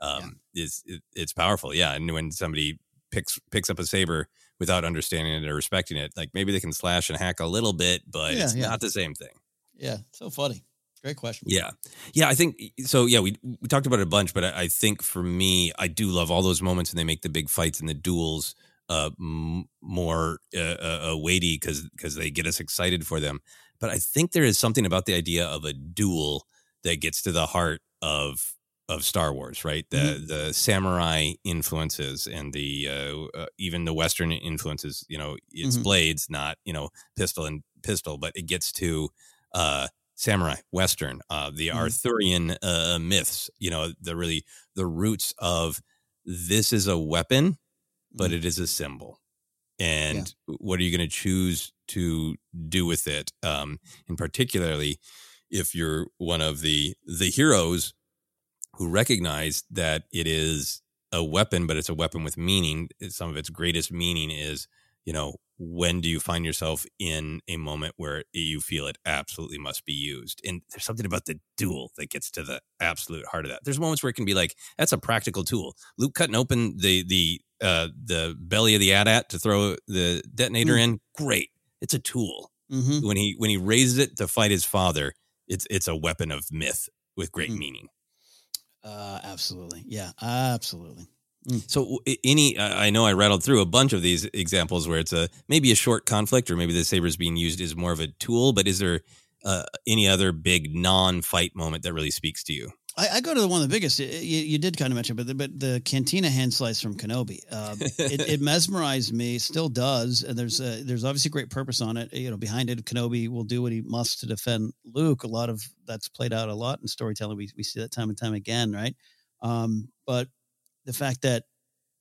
Um, yeah. is it, it's powerful. Yeah, and when somebody picks picks up a saber without understanding it or respecting it, like maybe they can slash and hack a little bit, but yeah, it's yeah. not the same thing. Yeah, so funny. Great question. Yeah. Yeah. I think so. Yeah. We, we talked about it a bunch, but I, I think for me, I do love all those moments and they make the big fights and the duels uh, m- more uh, uh, uh weighty because because they get us excited for them. But I think there is something about the idea of a duel that gets to the heart of of Star Wars, right? The mm-hmm. the samurai influences and the uh, uh, even the Western influences. You know, it's mm-hmm. blades, not you know pistol and pistol, but it gets to uh, samurai western uh, the mm-hmm. arthurian uh, myths you know the really the roots of this is a weapon but Mm. it is a symbol. And what are you going to choose to do with it? Um, and particularly if you're one of the the heroes who recognize that it is a weapon, but it's a weapon with meaning. Some of its greatest meaning is, you know, when do you find yourself in a moment where you feel it absolutely must be used? And there's something about the duel that gets to the absolute heart of that. There's moments where it can be like, that's a practical tool. Luke cutting open the the uh the belly of the AT-AT to throw the detonator in, great. It's a tool. Mm-hmm. When he when he raises it to fight his father, it's it's a weapon of myth with great Mm. meaning. Uh, absolutely. Yeah, absolutely. So any, I I know I rattled through a bunch of these examples where it's a maybe a short conflict, or maybe the saber is being used as more of a tool. But is there uh, any other big non-fight moment that really speaks to you? I, I go to the one of the biggest. You, you did kind of mention, but the, but the Cantina hand slice from Kenobi, uh, it, it mesmerized me. Still does, and there's a, there's obviously great purpose on it. You know, behind it, Kenobi will do what he must to defend Luke. A lot of that's played out a lot in storytelling. We we see that time and time again, right? Um, but the fact that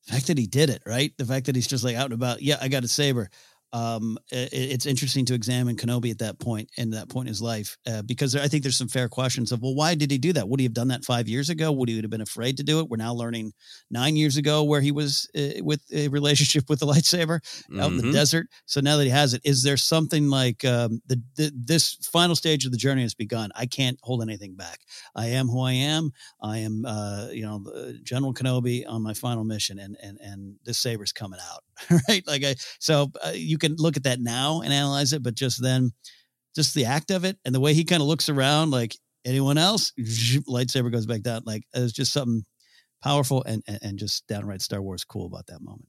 the fact that he did it, right? The fact that he's just like out and about. Yeah, I got a saber. Um, it, it's interesting to examine Kenobi at that point and that point in his life uh, because I think there's some fair questions of well, why did he do that? Would he have done that five years ago? Would he have been afraid to do it? We're now learning nine years ago where he was uh, with a relationship with the lightsaber out in the Mhm. desert. So now that he has it, is there something like um, the, the this final stage of the journey has begun? I can't hold anything back. I am who I am. I am, uh, you know, General Kenobi on my final mission, and and and this saber's coming out, right? Like I, so uh, you can look at that now and analyze it, but just then, just the act of it and the way he kind of looks around, like anyone else, lightsaber goes back down. Like it's just something powerful and, and and just downright Star Wars cool about that moment.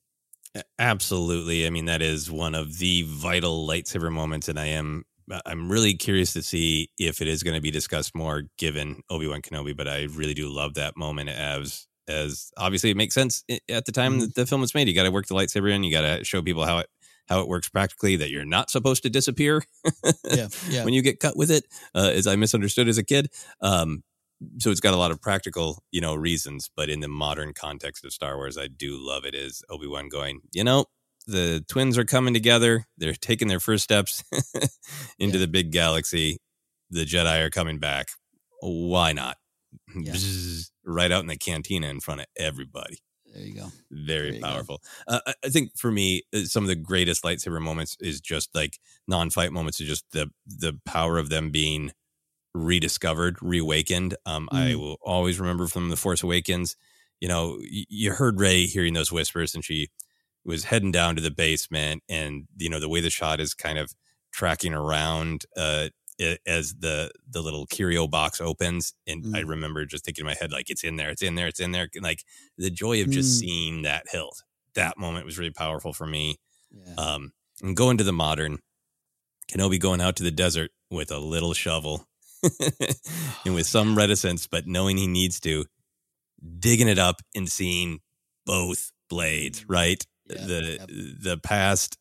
Absolutely. I mean, that is one of the vital lightsaber moments, and I am uh, I'm really curious to see if it is going to be discussed more given Obi Wan Kenobi. But I really do love that moment as as obviously it makes sense eh, at the time mm-hmm. that the film was made. You got to work the lightsaber in. You got to show people how it how it works practically. That you're not supposed to disappear Yeah, yeah. when you get cut with it, uh, as I misunderstood as a kid. Um, so it's got a lot of practical, you know, reasons. But in the modern context of Star Wars, I do love it. Is Obi Wan going? You know, the twins are coming together. They're taking their first steps into Yeah. the big galaxy. The Jedi are coming back. Why not? Yeah. Right out in the cantina in front of everybody there you go. very you go. powerful. Uh, I- I think for me, uh, some of the greatest lightsaber moments is just like non-fight moments. Is just the the power of them being rediscovered, reawakened. Um, I Mm. will always remember from the Force Awakens. You know, you heard Rey hearing those whispers, and she was heading down to the basement, and you know the way the shot is kind of tracking around uh, i- as the the little curio box opens, and I Mm. remember just thinking in my head like, "It's in there, it's in there, it's in there." Like the joy of just Mm. seeing that hilt. That moment was really powerful for me. Yeah. Um, and going to the modern, Kenobi going out to the desert with a little shovel and with some reticence, but knowing he needs to, digging it up and seeing both blades, right? Yeah, the yep. the past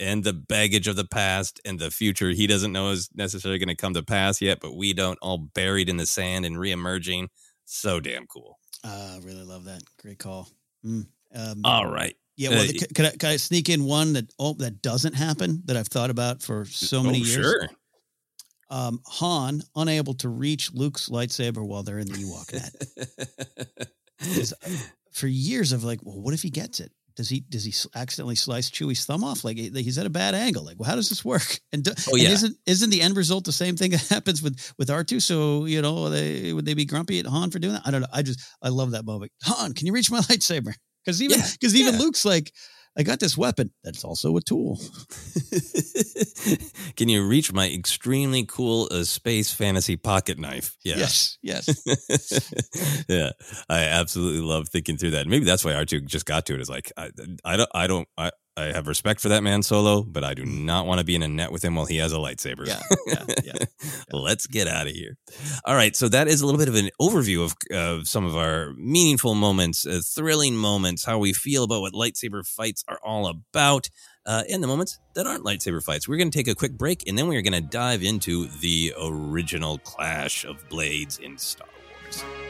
and the baggage of the past and the future he doesn't know is necessarily going to come to pass yet, but we don't all buried in the sand and reemerging. So damn cool. Uh, I really love that. Great call. Mm. Um, All right. yeah. Well, uh, the, could, I, could I sneak in one that oh that doesn't happen that I've thought about for so many Oh, years? Sure. Um, Han unable to reach Luke's lightsaber while they're in the Ewok net. For years of like, well, what if he gets it? Does he does he accidentally slice Chewie's thumb off? Like he's at a bad angle. Like, well, how does this work? And, do, Oh, and isn't isn't the end result the same thing that happens with with R two? So you know, they would they be grumpy at Han for doing that? I don't know. I just I love that moment. Han, can you reach my lightsaber? Because even Yeah, because even yeah. Luke's like, I got this weapon that's also a tool. Can you reach my extremely cool uh, space fantasy pocket knife? Yeah. Yes, yes. yeah, I absolutely love thinking through that. Maybe that's why R2 just got to it. Is like I, I don't, I don't, I, I have respect for that man solo, but I do not want to be in a net with him while he has a lightsaber. Yeah, yeah, yeah. Let's get out of here. All right, so that is a little bit of an overview of of some of our meaningful moments, uh, thrilling moments, how we feel about what lightsaber fights are all about, uh, and the moments that aren't lightsaber fights. We're going to take a quick break, and then we're going to dive into the original clash of blades in Star Wars.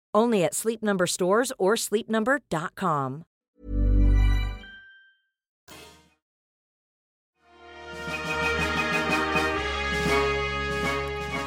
Only at Sleep Number stores or sleepnumber.com.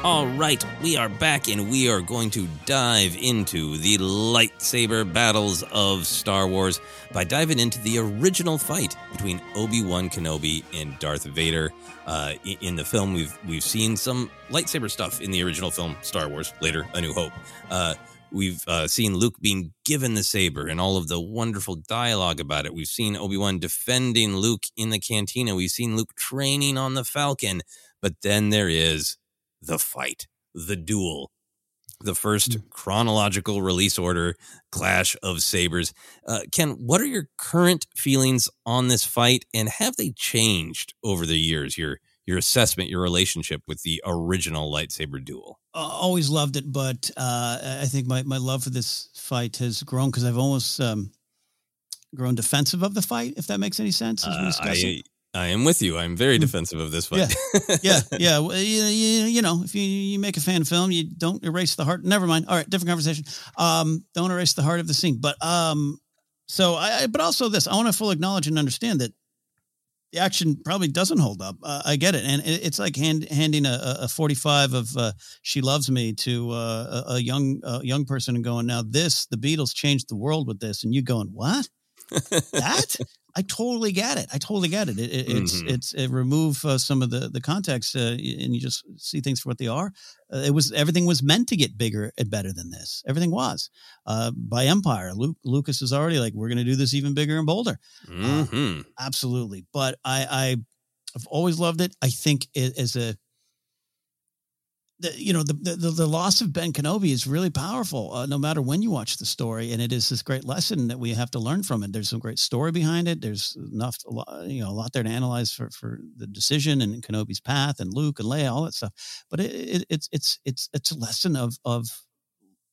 All right, we are back and we are going to dive into the lightsaber battles of Star Wars by diving into the original fight between Obi-Wan Kenobi and Darth Vader. Uh, in the film, we've we've seen some lightsaber stuff in the original film Star Wars, later A New Hope. Uh, we've uh, seen Luke being given the saber and all of the wonderful dialogue about it. We've seen Obi-Wan defending Luke in the cantina. We've seen Luke training on the Falcon. But then there is the fight, the duel, the first chronological release order clash of sabers. Uh, Ken, what are your current feelings on this fight, and have they changed over the years? Your your assessment, your relationship with the original lightsaber duel. always loved it, but uh, I think my, my love for this fight has grown because I've almost um, grown defensive of the fight. If that makes any sense, Uh, I. I am with you. I'm very defensive of this fight. yeah, yeah. Well, you, you, you know, if you, you make a fan film, you don't erase the heart. Never mind. All right, different conversation. Um, don't erase the heart of the scene. But um, so I, I but also this, I want to fully acknowledge and understand that the action probably doesn't hold up. Uh, I get it, and it, it's like hand, handing a, a 45 of uh, "She Loves Me" to uh, a, a young young person and going, "Now this, the Beatles changed the world with this," and you going, "What?" that I totally get it. I totally get it. it, it it's Mhm. it's it remove uh, some of the the context, uh, and you just see things for what they are. Uh, it was everything was meant to get bigger and better than this. Everything was uh, by Empire. Luke Lucas is already like we're going to do this even bigger and bolder. hmm Absolutely, but I I I've always loved it. I think it as a the, you know the, the the loss of Ben Kenobi is really powerful. Uh, no matter when you watch the story, and it is this great lesson that we have to learn from it. There's some great story behind it. There's enough, a lot, you know, a lot there to analyze for for the decision and Kenobi's path and Luke and Leia, all that stuff. But it, it, it's it's it's it's a lesson of of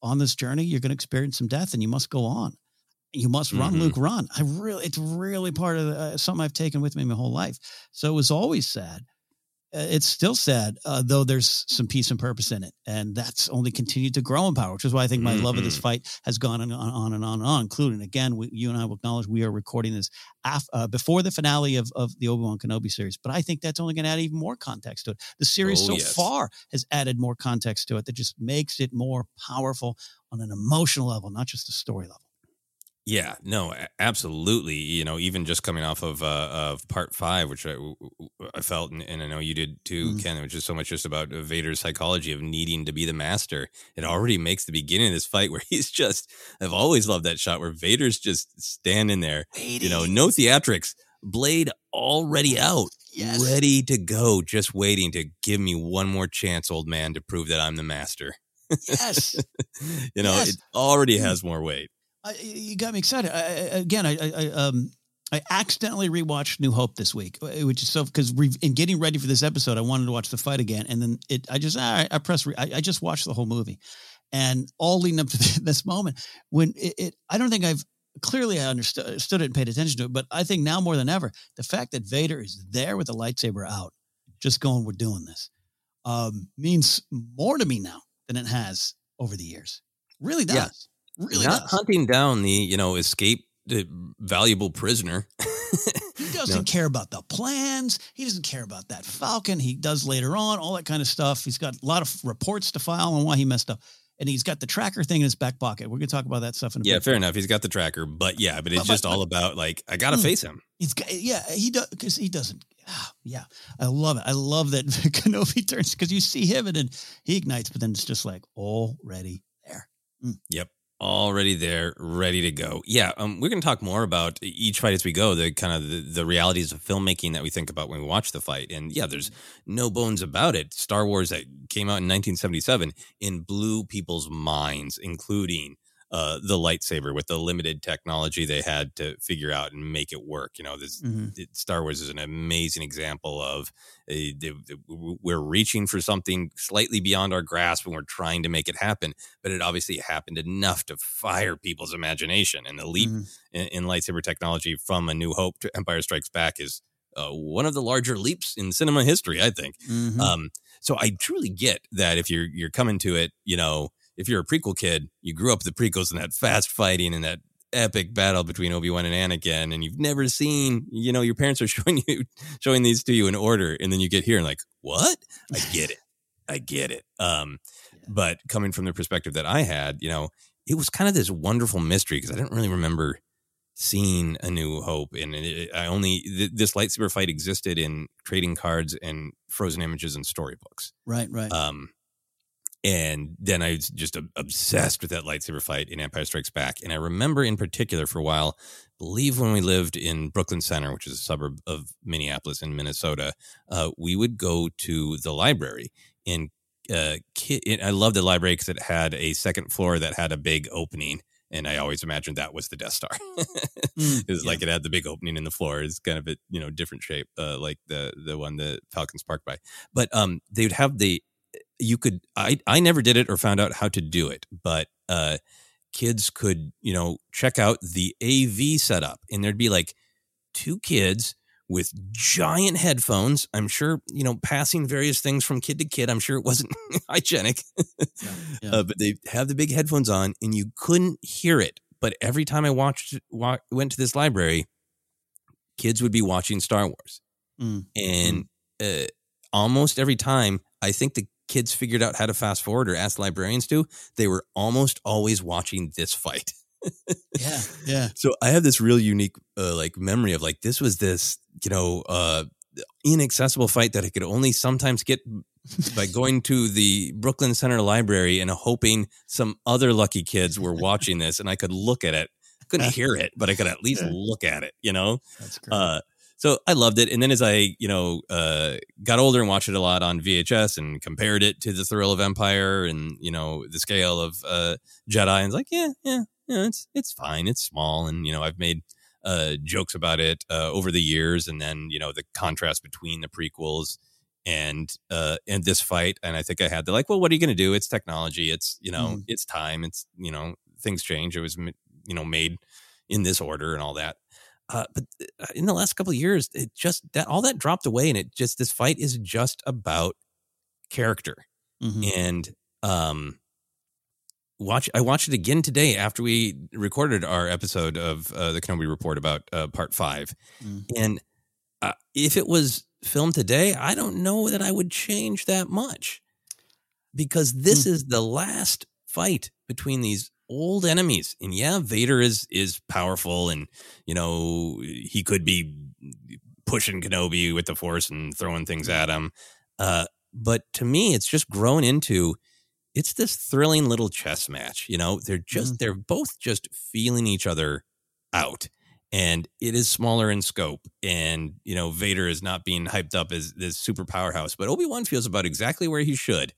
on this journey you're going to experience some death and you must go on. You must run, Mhm. Luke, run. I really, it's really part of the, uh, something I've taken with me my whole life. So it was always sad. Uh, It's still sad, uh, though there's some peace and purpose in it. And that's only continued to grow in power, which is why I think my love of this Mhm. fight has gone on, on and on and on, including, again, we, you and I will acknowledge we are recording this af, uh, before the finale of, of the Obi-Wan Kenobi series. But I think that's only going to add even more context to it. The series Oh, so yes. far has added more context to it that just makes it more powerful on an emotional level, not just a story level. Yeah, no, absolutely. You know, even just coming off of uh, of part five, which I, I felt, and, and I know you did too, Mhm. Ken, which is so much just about Vader's psychology of needing to be the master. It already makes the beginning of this fight where he's just. I've always loved that shot where Vader's just standing there. You know, no theatrics, blade already out, Yes. ready to go, just waiting to give me one more chance, old man, to prove that I'm the master. Yes. you know, Yes. it already Mm. has more weight. I, you got me excited. I, I, again, I, I, I, um, I accidentally rewatched New Hope this week, uh, which is so because re- in getting ready for this episode, I wanted to watch the fight again, and then it. I just, right, I press. Re- I, I just watched the whole movie, and all leading up to this moment when it. it I don't think I've clearly I understood, understood it and paid attention to it, but I think now more than ever, the fact that Vader is there with the lightsaber out, just going, "We're doing this," um, means more to me now than it has over the years. Really does. Yeah. Really not does. hunting down the you know escape the valuable prisoner. He doesn't care about the plans. He doesn't care about that Falcon. He does later on, all that kind of stuff. He's got a lot of reports to file on why he messed up. and he's got the tracker thing in his back pocket. We're gonna talk about that stuff in a Yeah, bit. fair enough. He's got the tracker, but yeah, but it's But- just but- all about like I gotta Mm. face him. He's got, yeah, he does because he doesn't. ah, Yeah, I love it. I love that Kenobi turns because you see him and then he ignites, but then it's just like already there. Yep. Already there, ready to go. Yeah, um, we're going to talk more about each fight as we go. The kind of the, the realities of filmmaking that we think about when we watch the fight, and yeah, there's no bones about it. Star Wars that came out in 1977 and blew people's minds, including uh, the lightsaber with the limited technology they had to figure out and make it work. You know, this Mhm. it- Star Wars is an amazing example of the- the- we're reaching for something slightly beyond our grasp and we're trying to make it happen. But it obviously happened enough to fire people's imagination. And the leap Mhm. in, in lightsaber technology from A New Hope to Empire Strikes Back is uh, one of the larger leaps in cinema history, I think. Mhm. Um, so I truly get that if you're you're coming to it, you know, if you're a prequel kid, you grew up with the prequels and that fast fighting and that epic battle between Obi Wan and Anakin, and you've never seen, you know, your parents are showing you showing these to you in order, and then you get here and like, what? I get it, I get it. Um, but coming from the perspective that I had, you know, it was kind of this wonderful mystery because I didn't really remember seeing a new hope and it, i only th- this lightsaber fight existed in trading cards and frozen images and storybooks right, right. um, and then I was just obsessed with that lightsaber fight in Empire Strikes Back. And I remember in particular for a while, believe when we lived in Brooklyn Center, which is a suburb of Minneapolis in Minnesota, uh, we would go to the library and uh, I love the library because it had a second floor that had a big opening. And I always imagined that was the Death Star. Mm, it was like it had the big opening in the floor. It's kind of a you know different shape, uh, like the the one that Falcons parked by. But um, they would have the you could I I never did it or found out how to do it, but uh, kids could you know check out the AV setup, and there'd be like two kids with giant headphones. I'm sure you know passing various things from kid to kid. I'm sure it wasn't hygienic, yeah. Uh, but they have the big headphones on, and you couldn't hear it. But every time I watched wa- went to this library, kids would be watching Star Wars Mm. and uh, almost every time i think the kids figured out how to fast forward or asked librarians to they were almost always watching this fight yeah, yeah. so i have this real unique uh, like memory of like this was this you know uh inaccessible fight that i could only sometimes get by going to the brooklyn center library and hoping some other lucky kids were watching this and i could look at it couldn't hear it but i could at least look at it you know That's great. uh, so I loved it. And then as I, you know, uh, got older and watched it a lot on VHS and compared it to the thrill of Empire and, you know, the scale of uh, Jedi, and it's like, yeah, yeah, yeah, it's it's fine. It's small, and you know, I've made uh, jokes about it uh, over the years, and then you know the contrast between the prequels and uh, and this fight. And I think I had the like, well, what are you going to do? It's technology. It's you know, Mhm. it's time. It's you know, things change. It was you know made in this order and all that. Uh, but uh, in the last couple of years, it just that all that dropped away, and it just this fight is just about character. Mhm. And um, watch I watched it again today after we recorded our episode of uh, the Kenobi Report about uh, Part Five, Mm. and uh, if it was filmed today, I don't know that I would change that much because this is the last fight between these old enemies. And yeah, Vader is is powerful, and you know he could be pushing Kenobi with the Force and throwing things at him. Uh, but to me, it's just grown into it's this thrilling little chess match. You know, they're just they're both just feeling each other out. And it is smaller in scope, and you know Vader is not being hyped up as this super powerhouse, but Obi Wan feels about exactly where he should,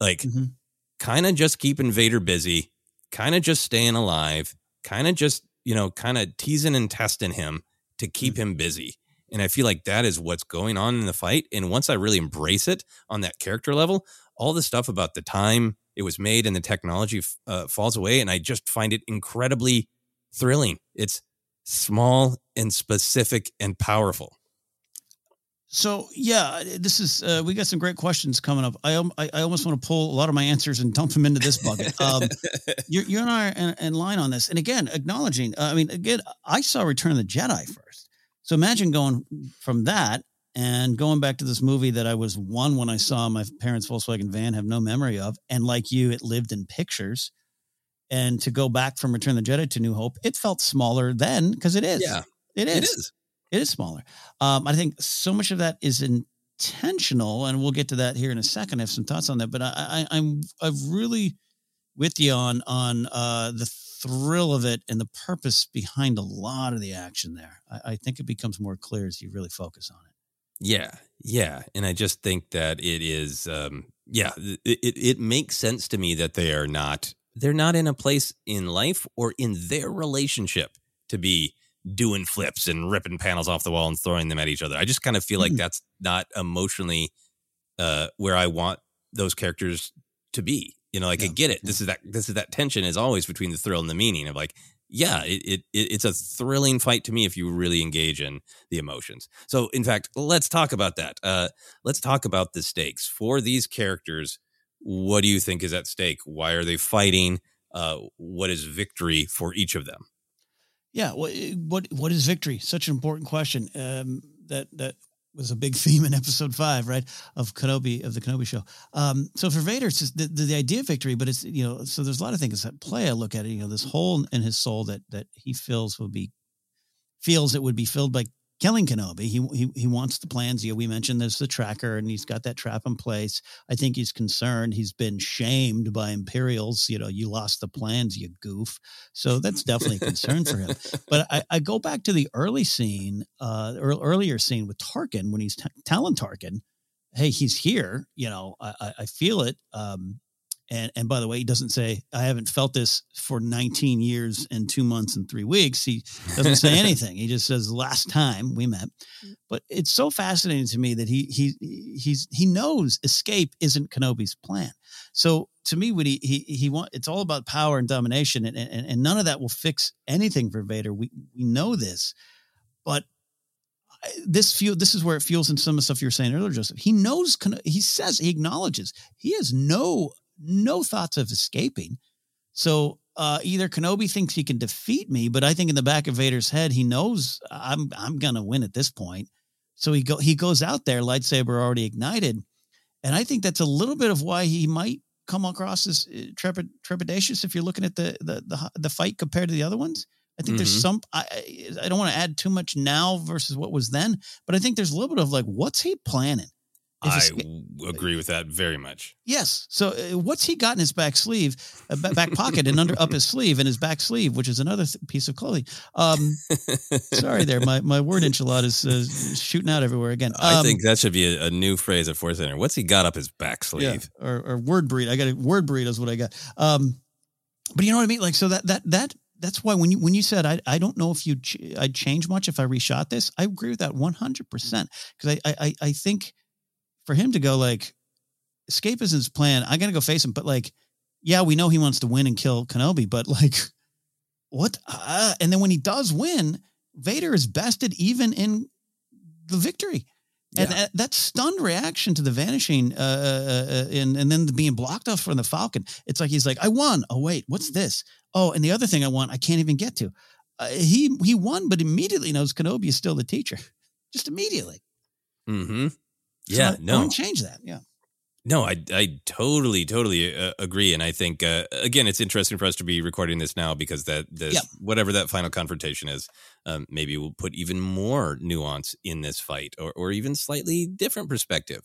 like Mhm. kind of just keeping Vader busy, kind of just staying alive, kind of just you know kind of teasing and testing him to keep him busy. And I feel like that is what's going on in the fight. And once I really embrace it on that character level, all the stuff about the time it was made and the technology uh, falls away. And I just find it incredibly thrilling. It's small and specific and powerful. So yeah, this is uh, we got some great questions coming up. I um, I, I almost want to pull a lot of my answers and dump them into this bucket. Um, you you and I are in, in line on this, and again, acknowledging. Uh, I mean, again, I saw Return of the Jedi first, so imagine going from that And going back to this movie that I was one when I saw my parents' Volkswagen van, have no memory of, and like you, it lived in pictures. And to go back from Return of the Jedi to New Hope, it felt smaller then because it is. Yeah, it is. it is. It is smaller. Um, I think so much of that is intentional, and we'll get to that here in a second. I have some thoughts on that, but I, I, I'm I've really with you on on uh, the thrill of it and the purpose behind a lot of the action there. I, I think it becomes more clear as you really focus on it. Yeah, yeah, and I just think that it is, um, yeah, it, it it makes sense to me that they are not they're not in a place in life or in their relationship to be doing flips and ripping panels off the wall and throwing them at each other. I just kind of feel like Mm. that's not emotionally uh, where I want those characters to be. You know, like I Yeah, get it. This is that this is that tension is always between the thrill and the meaning of like, yeah, it it- it's a thrilling fight to me if you really engage in the emotions. So, in fact, let's talk about that. Uh, let's talk about the stakes for these characters. What do you think is at stake? Why are they fighting? Uh, what is victory for each of them? Yeah. What what what is victory? Such an important question. Um, that that was a big theme in episode five, right, of Kenobi of the Kenobi show. Um, so for Vader, it's the, the, the idea of victory, but it's you know, so there's a lot of things at play. I look at it, you know, this hole in his soul that that he feels will be feels it would be filled by killing Kenobi. He he he wants the plans. Yeah, we mentioned there's the tracker, and he's got that trap in place. I think he's concerned. He's been shamed by Imperials. You know, you lost the plans, you goof. So that's definitely a concern for him. But I, I go back to the early scene, uh, or earlier scene with Tarkin when he's t- telling Tarkin, "Hey, he's here. You know, I, I, feel it." Um, and and by the way, he doesn't say, "I haven't felt this for 19 years and two months and three weeks." He doesn't say anything. He just says, "Last time we met." Mm. But it's so fascinating to me that he he he's he knows escape isn't Kenobi's plan. So to me, when he he he want it's all about power and domination, and and, and none of that will fix anything for Vader. We we know this, but this fuel this is where it fuels in some of the stuff you were saying earlier, Joseph. He knows he says he acknowledges he has no no thoughts of escaping. So uh, either Kenobi thinks he can defeat me, but I think in the back of Vader's head he knows I'm I'm gonna win at this point. So he go he goes out there, lightsaber already ignited, and I think that's a little bit of why he might come across as uh, trepid, trepidatious if you're looking at the the the, the fight compared to the other ones. I think there's Mhm. some. I I don't want to add too much now versus what was then, but I think there's a little bit of like, what's he planning? I agree with that very much. Yes. So uh, what's he got in his back sleeve, uh, back pocket, and under up his sleeve, and his back sleeve, which is another th- piece of clothing. Um, sorry, there, my my word enchilada is uh, shooting out everywhere again. I Um, think that should be a, a new phrase at Force Center. What's he got up his back sleeve? Yeah, or, or word breed. I got a word breed is what I got. Um, but you know what I mean? Like, so that, that, that, that's why when you, when you said, I, I don't know if you, ch- I'd change much if I reshot this. I agree with that 100%. Cause I, I, I- I think for him to go like escape is his plan. I got to go face him. But like, yeah, we know he wants to win and kill Kenobi, but like what? Uh, and then when he does win, Vader is bested even in the victory. And that, that stunned reaction to the vanishing, uh, uh, uh, and and then the being blocked off from the Falcon. It's like he's like, "I won. Oh wait, what's this? Oh, and the other thing I want, I can't even get to." Uh, he he won, but immediately knows Kenobi is still the teacher. Just immediately. Mm-hmm. So Yeah, I, I no, wouldn't change that. Yeah. no, I I totally totally uh, agree, and I think uh, again it's interesting for us to be recording this now because that the Yeah. whatever that final confrontation is, um, maybe we'll put even more nuance in this fight, or or even slightly different perspective.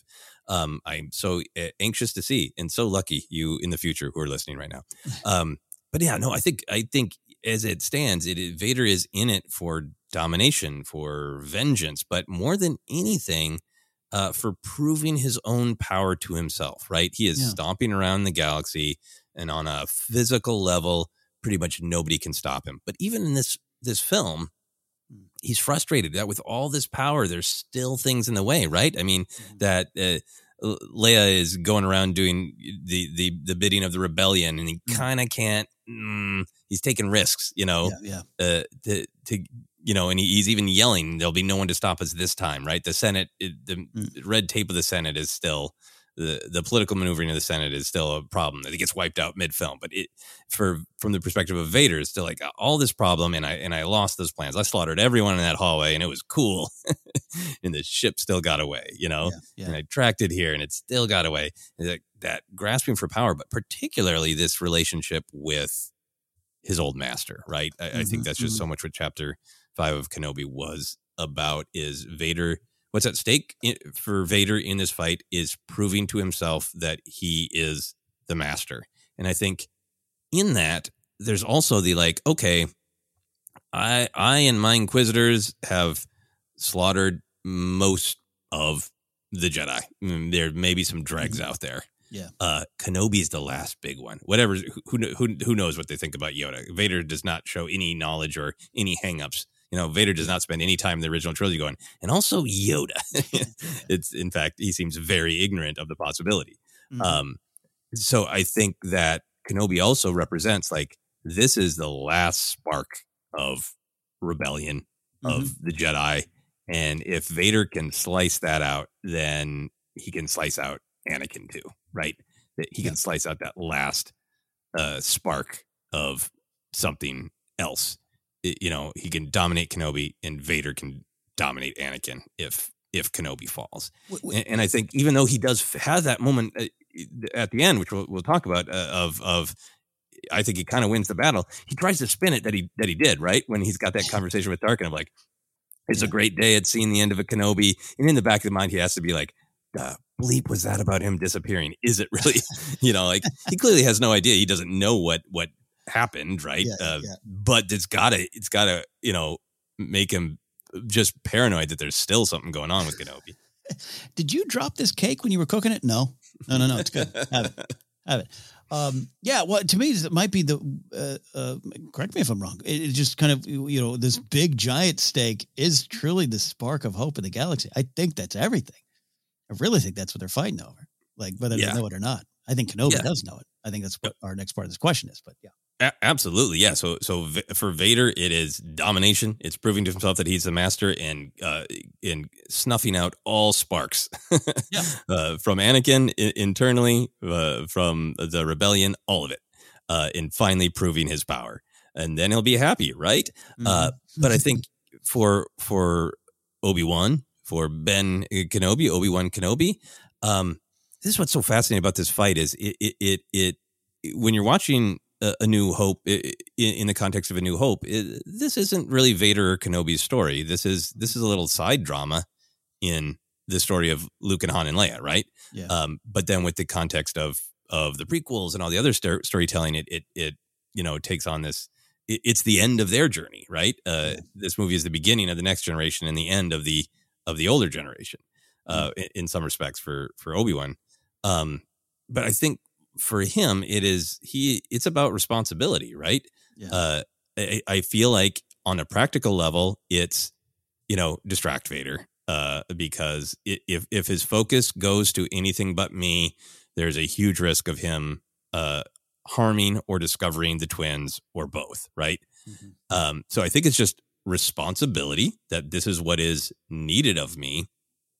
Um, I'm so uh, anxious to see, and so lucky you in the future who are listening right now. Um, but yeah, no, I think I think as it stands, it Vader is in it for domination, for vengeance, but more than anything, uh, for proving his own power to himself. Right? He is Yeah. stomping around the galaxy, and on a physical level, pretty much nobody can stop him. But even in this this film. He's frustrated that with all this power, there's still things in the way, right? I mean, that uh, Leia is going around doing the the the bidding of the rebellion, and he kind of can't. Mm, he's taking risks, you know, Yeah. Yeah. uh, to to you know, and he, he's even yelling, "There'll be no one to stop us this time." Right? The Senate, it, the Mm. red tape of the Senate is still the the political maneuvering of the Senate is still a problem that it gets wiped out mid film. But it for from the perspective of Vader, it's still like all this problem, and I and I lost those plans. I slaughtered everyone in that hallway, and it was cool, and the ship still got away, you know. Yeah, yeah. And I tracked it here, and it still got away. That, that grasping for power, but particularly this relationship with his old master, right? I, I think Mhm, that's just so much what Chapter Five of Kenobi was about. Is Vader what's at stake for Vader in this fight is proving to himself that he is the master. And I think in that there's also the like, okay, I I and my inquisitors have slaughtered most of the Jedi. Mm, There may be some dregs out there. Yeah. Uh Kenobi's the last big one. Whatever who who who knows what they think about Yoda. Vader does not show any knowledge or any hangups. You know, Vader does not spend any time in the original trilogy going, and also Yoda. it's in fact, he seems very ignorant of the possibility. Mhm. Um, so I think that Kenobi also represents like this is the last spark of rebellion of the Jedi, and if Vader can slice that out, then he can slice out Anakin too, right? That he can slice out that last uh, spark of something else. You know, he can dominate Kenobi, and Vader can dominate Anakin if if Kenobi falls. And, and I think even though he does have that moment uh, at the end, which we'll, we'll talk about, uh, of of I think he kind of wins the battle. He tries to spin it that he that he did right when he's got that conversation with Tarkin of like, it's a great day. I'd seen the end of a Kenobi, and in the back of the mind, he has to be like, uh, bleep was that about him disappearing? Is it really? you know, like he clearly has no idea. He doesn't know what what happened, right? Yeah, uh, yeah. But it's gotta it's gotta you know make him just paranoid that there's still something going on with Kenobi. Did you drop this cake when you were cooking it? No, no, no, no. It's good. Have it. Have it. Um, yeah. Well, to me, it might be the. Uh, uh, correct me if I'm wrong. It, it just kind of you know this big giant steak is truly the spark of hope in the galaxy. I think that's everything. I really think that's what they're fighting over. Like whether Yeah. they know it or not. I think Kenobi Yeah. does know it. I think that's what our next part of this question is. But yeah. A- absolutely, yeah. So, so V- for Vader, it is domination. It's proving to himself that he's the master, and uh, in snuffing out all sparks Yeah. uh, from Anakin I- internally, uh, from the rebellion, all of it, uh, in finally proving his power, and then he'll be happy, right? Uh, Mm-hmm. but I think for for Obi Wan, for Ben Kenobi, Obi Wan Kenobi, um, this is what's so fascinating about this fight is it it it, it when you're watching a, New Hope in the context of a New Hope, this isn't really Vader or Kenobi's story. This is this is a little side drama in the story of Luke and Han and Leia, right? yeah. Um, but then with the context of of the prequels and all the other stor- storytelling, it it it you know takes on this. It, it's the end of their journey, right? Uh, This movie is the beginning of the next generation and the end of the of the older generation. Uh, in, in some respects, for for Obi Wan, um, but I think for him, it is he. It's about responsibility, right? Yeah. Uh, I, I feel like on a practical level, it's you know distract Vader uh, because i if if his focus goes to anything but me, there's a huge risk of him uh, harming or discovering the twins or both, right? Mhm. Um, so I think it's just responsibility that this is what is needed of me.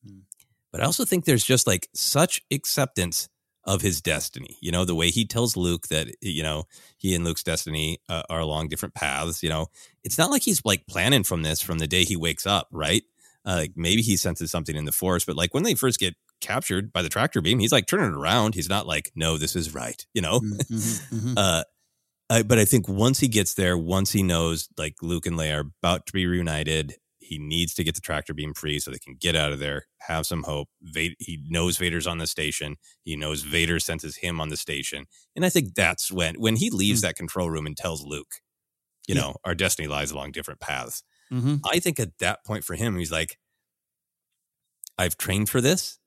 Mm. But I also think there's just like such acceptance of his destiny. You know, the way he tells Luke that, you know, he and Luke's destiny uh, are along different paths. You know, it's not like he's like planning from this from the day he wakes up, right? Uh, like maybe he senses something in the force, but like when they first get captured by the tractor beam, he's like turning it around. He's not like, no, this is right. You know, Mhm, mhm, mhm. uh, I, but I think once he gets there, once he knows like Luke and Leia are about to be reunited, he needs to get the tractor beam free so they can get out of there, have some hope. Vader, he knows Vader's on the station. He knows Vader senses him on the station, and I think that's when when he leaves that control room and tells Luke, you Yeah. know, our destiny lies along different paths. Mhm. I think at that point for him, he's like, I've trained for this.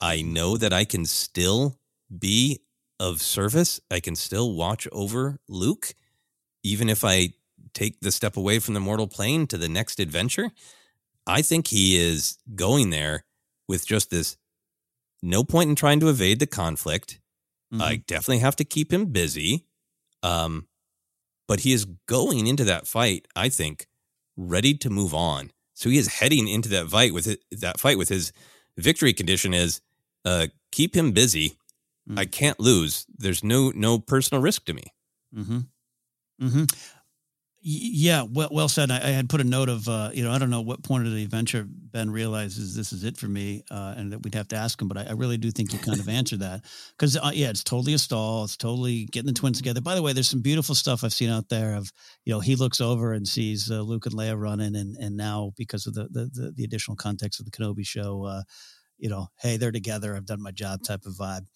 I know that I can still be of service. I can still watch over Luke, even if I take the step away from the mortal plane to the next adventure. I think he is going there with just this no point in trying to evade the conflict. I definitely have to keep him busy. Um, but he is going into that fight, I think, ready to move on. So he is heading into that fight with it, that fight with his victory condition is uh, keep him busy. Mm. I can't lose. There's no no personal risk to me. Mm-hmm. Mm-hmm. Yeah, well, well said. I, I, had put a note of, uh, you know, I don't know what point of the adventure Ben realizes this is it for me, uh, and that we'd have to ask him. But I, I really do think you kind of answered that because, uh, yeah, it's totally a stall. It's totally getting the twins together. By the way, there's some beautiful stuff I've seen out there of, you know, he looks over and sees uh, Luke and Leia running, and and now because of the the, the, the additional context of the Kenobi show, uh, you know, hey, they're together. I've done my job type of vibe.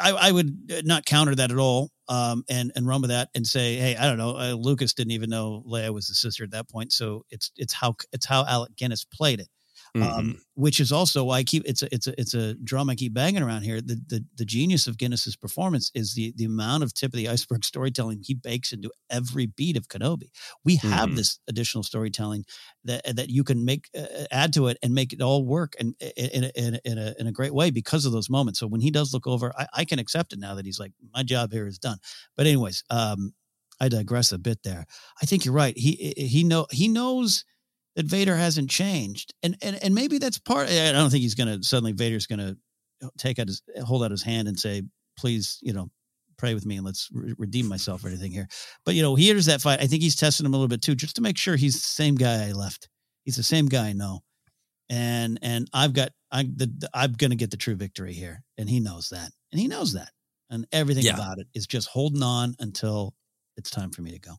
I, I, would not counter that at all, um, and and run with that and say, hey, I don't know, uh, Lucas didn't even know Leia was the sister at that point, so it's it's how it's how Alec Guinness played it. Um, mm-hmm. um, which is also why I keep it's a it's a it's a drum I keep banging around here. The the the genius of Guinness's performance is the the amount of tip of the iceberg storytelling he bakes into every beat of Kenobi. We have mm-hmm. this additional storytelling that that you can make uh, add to it and make it all work and in a, in a, in a, in a great way because of those moments. So when he does look over, I, I can accept it now that he's like my job here is done. But anyways, um, I digress a bit there. I think you're right. He he know he knows that Vader hasn't changed, and and and maybe that's part. I don't think he's going to suddenly Vader's going to take out his hold out his hand and say, "Please, you know, pray with me and let's re- redeem myself or anything here." But you know, he here's that fight. I think he's testing him a little bit too, just to make sure he's the same guy I left. He's the same guy I know, and and I've got I the, the I'm going to get the true victory here, and he knows that, and he knows that, and everything yeah. about it is just holding on until it's time for me to go.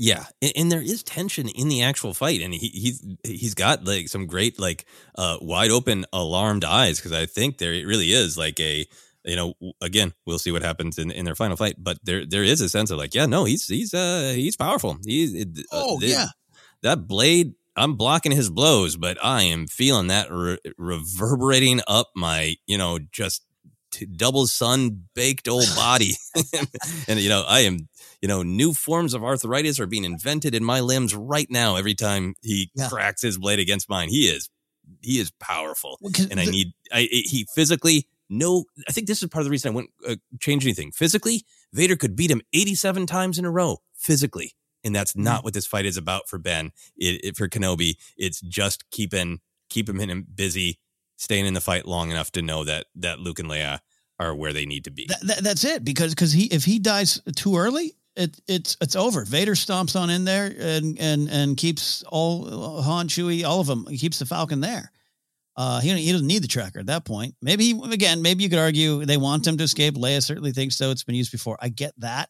Yeah, and, and, there is tension in the actual fight, and he, he's he's got like some great like uh, wide open alarmed eyes because I think there it really is like a you know again we'll see what happens in, in their final fight, but there there is a sense of like yeah no he's he's uh he's powerful. He's uh, oh yeah. that blade I'm blocking his blows, but I am feeling that re- reverberating up my you know just double sun baked old body. And you know i am you know new forms of arthritis are being invented in my limbs right now every time he yeah. cracks his blade against mine he is he is powerful well, and i the, need i he physically no i think this is part of the reason i wouldn't uh, change anything physically vader could beat him 87 times in a row physically and that's mm-hmm. not what this fight is about for ben it, it, for kenobi it's just keeping keep him busy staying in the fight long enough to know that that Luke and Leia are where they need to be. That, that, that's it because because he if he dies too early, it it's it's over. Vader stomps on in there and and and keeps all Han, Chewie, all of them. He keeps the Falcon there. Uh, he he doesn't need the tracker at that point. Maybe he, again, maybe you could argue they want him to escape. Leia certainly thinks so. It's been used before. I get that,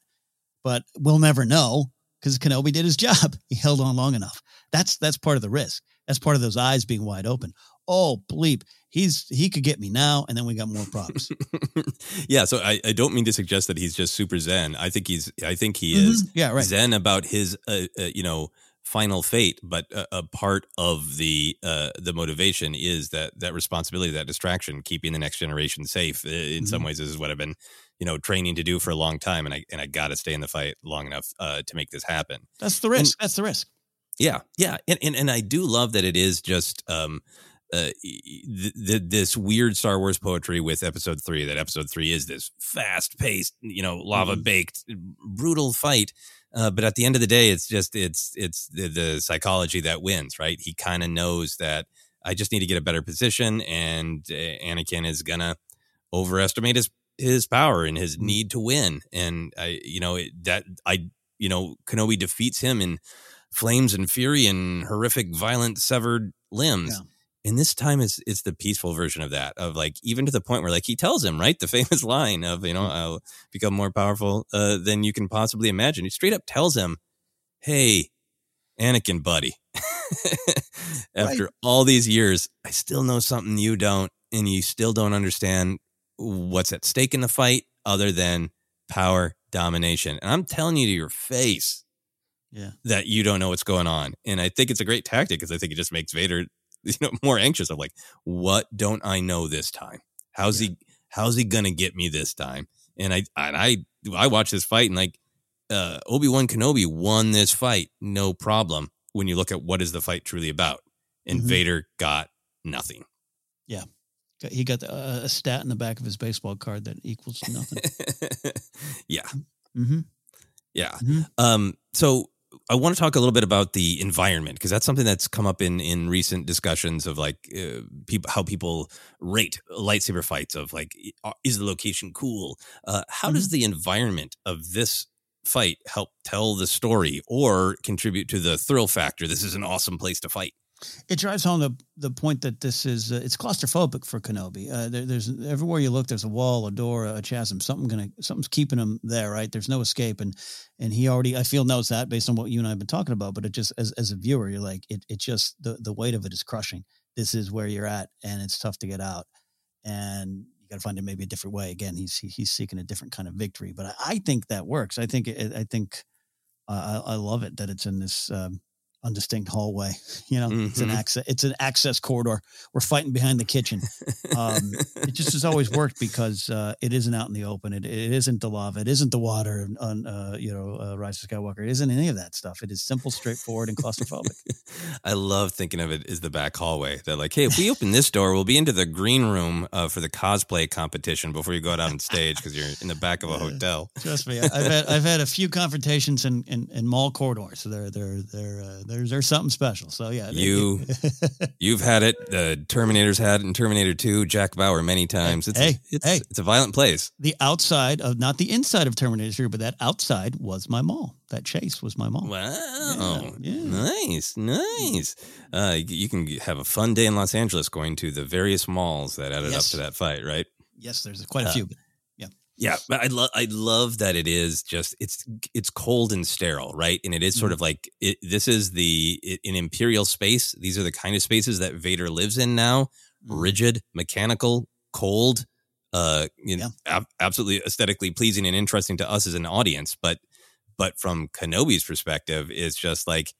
but we'll never know because Kenobi did his job. He held on long enough. That's that's part of the risk. That's part of those eyes being wide open. Oh bleep! He's he could get me now, and then we got more problems. yeah, so I, I don't mean to suggest that he's just super zen. I think he's I think he mm-hmm. is yeah right zen about his uh, uh, you know final fate, but a, a part of the uh, the motivation is that that responsibility, that distraction, keeping the next generation safe. In mm-hmm. some ways, this is what I've been you know training to do for a long time, and I and I got to stay in the fight long enough uh, to make this happen. That's the risk. And, That's the risk. Yeah, yeah, and, and and I do love that it is just um, uh, th- th- this weird Star Wars poetry with Episode Three. That Episode Three is this fast paced, you know, lava baked, mm-hmm. brutal fight. Uh, but at the end of the day, it's just it's it's the, the psychology that wins, right? He kind of knows that I just need to get a better position, and uh, Anakin is gonna overestimate his his power and his mm-hmm. need to win. And I, you know, that I, you know, Kenobi defeats him in flames and fury and horrific, violent, severed limbs. Yeah and this time is it's the peaceful version of that of like even to the point where like he tells him right the famous line of you know mm-hmm. i'll become more powerful uh, than you can possibly imagine he straight up tells him hey anakin buddy after right. all these years i still know something you don't and you still don't understand what's at stake in the fight other than power domination and i'm telling you to your face yeah that you don't know what's going on and i think it's a great tactic because i think it just makes vader you know more anxious of like what don't i know this time how's yeah. he how's he gonna get me this time and i and i i watch this fight and like uh obi-wan kenobi won this fight no problem when you look at what is the fight truly about and mm-hmm. vader got nothing yeah he got uh, a stat in the back of his baseball card that equals nothing yeah mm-hmm. yeah mm-hmm. um so I want to talk a little bit about the environment because that's something that's come up in in recent discussions of like uh, people how people rate lightsaber fights of like uh, is the location cool? Uh, how mm-hmm. does the environment of this fight help tell the story or contribute to the thrill factor? This is an awesome place to fight. It drives home the the point that this is uh, it's claustrophobic for Kenobi. Uh, there, there's everywhere you look, there's a wall, a door, a chasm. Something gonna something's keeping him there, right? There's no escape, and and he already I feel knows that based on what you and I have been talking about. But it just as as a viewer, you're like it it just the the weight of it is crushing. This is where you're at, and it's tough to get out, and you got to find it maybe a different way. Again, he's he's seeking a different kind of victory, but I, I think that works. I think I think uh, I, I love it that it's in this. Um, undistinct hallway. You know, mm-hmm. it's an mm-hmm. access. It's an access corridor. We're fighting behind the kitchen. Um, it just has always worked because uh, it isn't out in the open. It, it isn't the lava. It isn't the water on uh, you know uh, Rise of Skywalker. It isn't any of that stuff. It is simple, straightforward, and claustrophobic. I love thinking of it as the back hallway. They're like, hey, if we open this door, we'll be into the green room uh, for the cosplay competition before you go out on stage because you're in the back of a hotel. Trust me, I've had I've had a few confrontations in, in, in mall corridors. So they're they're they're uh, there's there's something special. So yeah, you you've had it. The Terminator's had it in Terminator Two. Jack Bauer many times. It's hey, a, it's, hey, it's a violent place. The outside of not the inside of Terminator Two, but that outside was my mall. That chase was my mall. Wow, yeah, yeah. nice, nice. Uh, you can have a fun day in Los Angeles going to the various malls that added yes. up to that fight, right? Yes, there's quite a uh, few. Yeah, but I love I love that it is just it's it's cold and sterile, right? And it is sort mm-hmm. of like it, this is the it, in imperial space. These are the kind of spaces that Vader lives in now: mm-hmm. rigid, mechanical, cold. Uh, you know, yeah. ab- absolutely aesthetically pleasing and interesting to us as an audience, but but from Kenobi's perspective, it's just like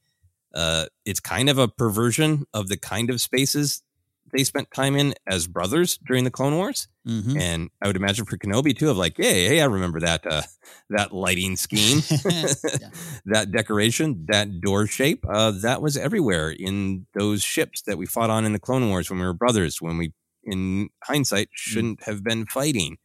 uh, it's kind of a perversion of the kind of spaces they spent time in as brothers during the Clone Wars, mm-hmm. and I would imagine for Kenobi too, of like, hey, hey, I remember that uh, that lighting scheme, that decoration, that door shape, uh, that was everywhere in those ships that we fought on in the Clone Wars when we were brothers. When we, in hindsight, mm. shouldn't have been fighting.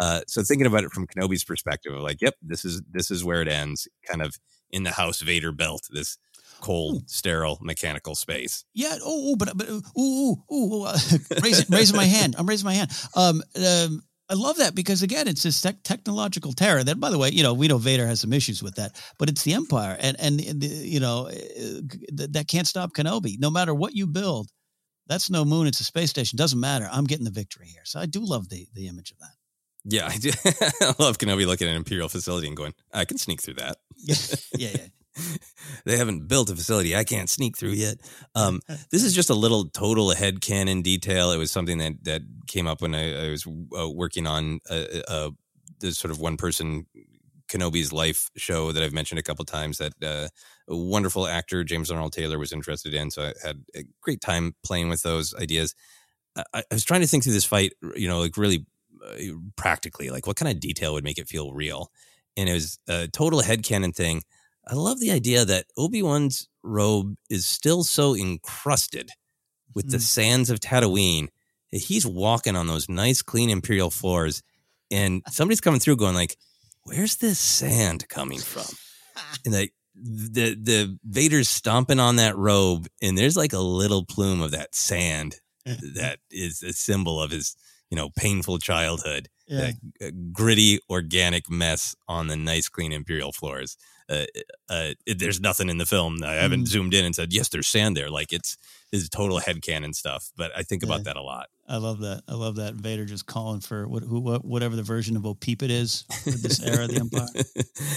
Uh, so thinking about it from Kenobi's perspective, of like, yep, this is this is where it ends, kind of in the House Vader belt. This cold, ooh. sterile, mechanical space. Yeah. Oh, but but ooh, ooh, ooh, uh, raising, raising my hand. I'm raising my hand. Um, um, I love that because again, it's this te- technological terror. That, by the way, you know, we know Vader has some issues with that, but it's the Empire, and and, and you know uh, that can't stop Kenobi. No matter what you build, that's no moon. It's a space station. Doesn't matter. I'm getting the victory here. So I do love the the image of that. Yeah, I do. I love Kenobi looking at an Imperial facility and going, I can sneak through that. yeah, yeah, yeah. they haven't built a facility I can't sneak through yet. Um, this is just a little total head canon detail. It was something that that came up when I, I was uh, working on a, a, a, sort of one person Kenobi's life show that I've mentioned a couple times. That uh, a wonderful actor James Arnold Taylor was interested in, so I had a great time playing with those ideas. I, I was trying to think through this fight, you know, like really uh, practically, like what kind of detail would make it feel real. And it was a total head canon thing I love the idea that Obi Wan's robe is still so encrusted with mm. the sands of Tatooine. He's walking on those nice, clean Imperial floors, and somebody's coming through, going like, "Where's this sand coming from?" And like the the Vader's stomping on that robe, and there's like a little plume of that sand that is a symbol of his, you know, painful childhood. Yeah. That gritty, organic mess on the nice, clean Imperial floors uh, uh, it, there's nothing in the film. I haven't mm. zoomed in and said, yes, there's sand there. Like it's, is total headcanon stuff. But I think yeah. about that a lot. I love that. I love that Vader just calling for what, who, what, whatever the version of Opeep it is for this era of the Empire.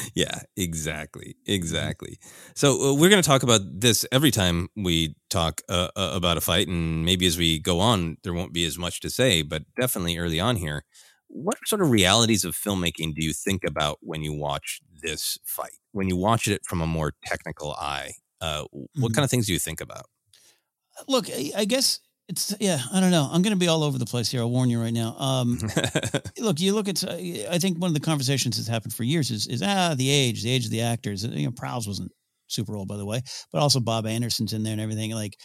yeah, exactly, exactly. So uh, we're going to talk about this every time we talk uh, uh, about a fight, and maybe as we go on, there won't be as much to say. But definitely early on here, what sort of realities of filmmaking do you think about when you watch this fight? When you watch it from a more technical eye, uh, what mm-hmm. kind of things do you think about? Look, I guess it's yeah. I don't know. I'm going to be all over the place here. I'll warn you right now. Um, look, you look at. I think one of the conversations that's happened for years is is ah the age, the age of the actors. You know, Prowse wasn't super old by the way, but also Bob Anderson's in there and everything. Like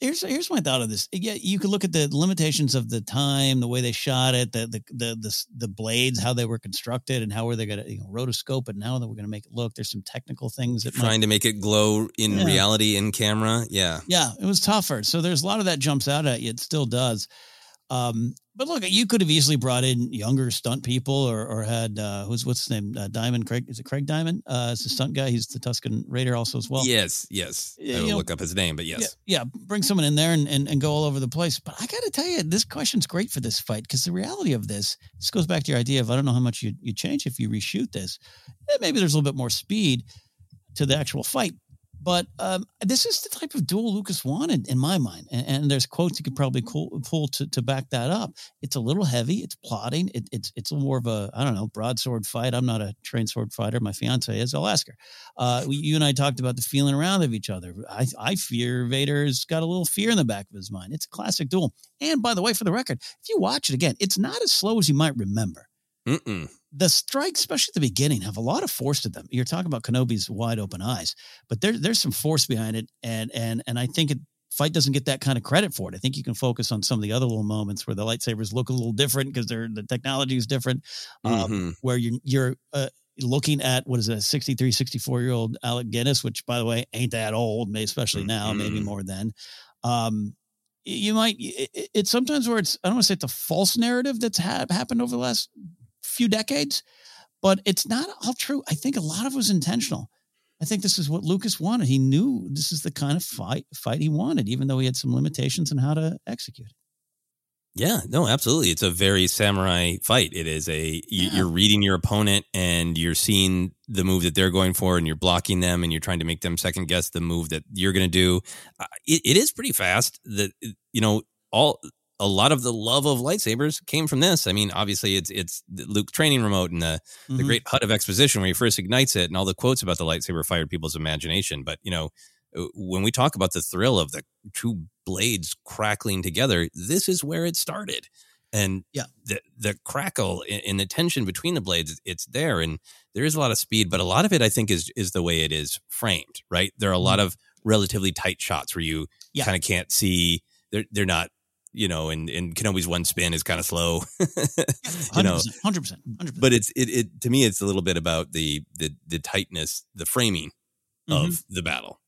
here's here's my thought of this. Yeah, you could look at the limitations of the time, the way they shot it, the the the the, the blades, how they were constructed, and how were they going to you know, rotoscope it, and how they were going to make it look. There's some technical things that trying might, to make it glow in Yeah. reality in camera. Yeah. yeah, it was tougher. So there's a lot of that jumps out at you. It still does. Um, but look, you could have easily brought in younger stunt people, or or had uh, who's what's his name, uh, Diamond Craig. Is it Craig Diamond? Uh, is the stunt guy. He's the Tusken Raider also as well. yes, yes. I will look up his name, but yes. Yeah, yeah, bring someone in there and, and, and go all over the place. But I got to tell you, this question's great for this fight because the reality of this, this goes back to your idea of I don't know how much you you change if you reshoot this. Eh, Maybe there's a little bit more speed to the actual fight. But um, this is the type of duel Lucas wanted in my mind. And, and there's quotes you could probably pull, pull to, to back that up. It's a little heavy. It's plotting. It, it's it's more of a, I don't know, broadsword fight. I'm not a trained sword fighter. My fiance is. I'll ask her. Uh, you and I talked about the feeling around of each other. I, I fear Vader's got a little fear in the back of his mind. It's a classic duel. And by the way, for the record, if you watch it again, it's not as slow as you might remember. Mm-mm. The strikes, especially at the beginning, have a lot of force to them. You're talking about Kenobi's wide open eyes, but there, there's some force behind it, and and and I think it fight doesn't get that kind of credit for it. I think you can focus on some of the other little moments where the lightsabers look a little different because they're the technology is different. Um, Mhm. Where you're you're uh, looking at what is a 63, 64 year old Alec Guinness, which by the way ain't that old, especially now, maybe more then. Um, you might it, it- it's sometimes where it's I don't want to say it's a false narrative that's ha- happened over the last few decades, but it's not all true. I think a lot of it was intentional. I think this is what Lucas wanted. He knew this is the kind of fight fight he wanted, even though he had some limitations on how to execute. it. Yeah, no, absolutely. It's a very samurai fight. It is a you, Yeah. you're reading your opponent and you're seeing the move that they're going for, and you're blocking them, and you're trying to make them second guess the move that you're going to do. Uh, It, it is pretty fast. That you know all a lot of the love of lightsabers came from this. I mean, obviously, it's it's Luke training remote and the the Mhm. great hut of exposition where he first ignites it, and all the quotes about the lightsaber fired people's imagination. But you know, uh, when we talk about the thrill of the two blades crackling together, this is where it started. And Yeah. the the crackle and, the tension between the blades, it's there, and there is a lot of speed, but a lot of it, I think, is is the way it is framed. Right, there are a lot of relatively tight shots where you Mm-hmm. Yeah. kind of can't see. They're they're not. You know, and, and Kenobi's one spin is kind of slow. you know, 100%, 100%, 100%. but it's it, it to me it's a little bit about the the the tightness the framing Mm-hmm. of the battle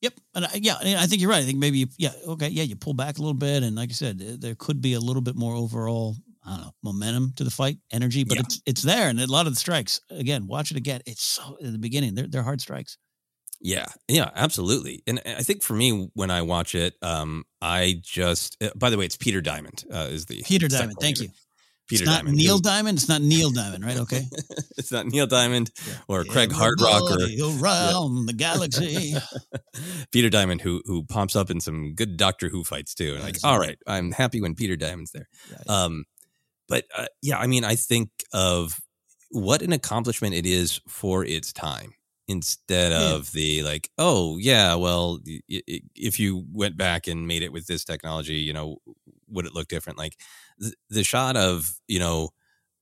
Yep, and I, yeah, I think you're right. I think maybe you, yeah, okay, yeah, you pull back a little bit, and like I said, there- there could be a little bit more overall, I don't know, momentum to the fight, energy, but Yeah. it's it's there, and a lot of the strikes. Again, watch it again. It's so in the beginning, they're they're hard strikes. Yeah yeah absolutely and i think for me when i watch it um i just uh, by the way it's peter diamond uh, is the Peter Diamond, thank you. peter it's not diamond Neil Diamond. It's not Neil Diamond, right? Okay. it's not neil diamond or craig hardrock or around the galaxy. peter diamond who who pomps up in some good doctor who fights too and like all right i'm happy when peter diamond's there Yeah, yeah. Um, but uh, yeah, I mean, I think of what an accomplishment it is for its time instead Yeah. of the like, oh yeah, well, if you went back and made it with this technology, you know, would it look different? Like the, the shot of you know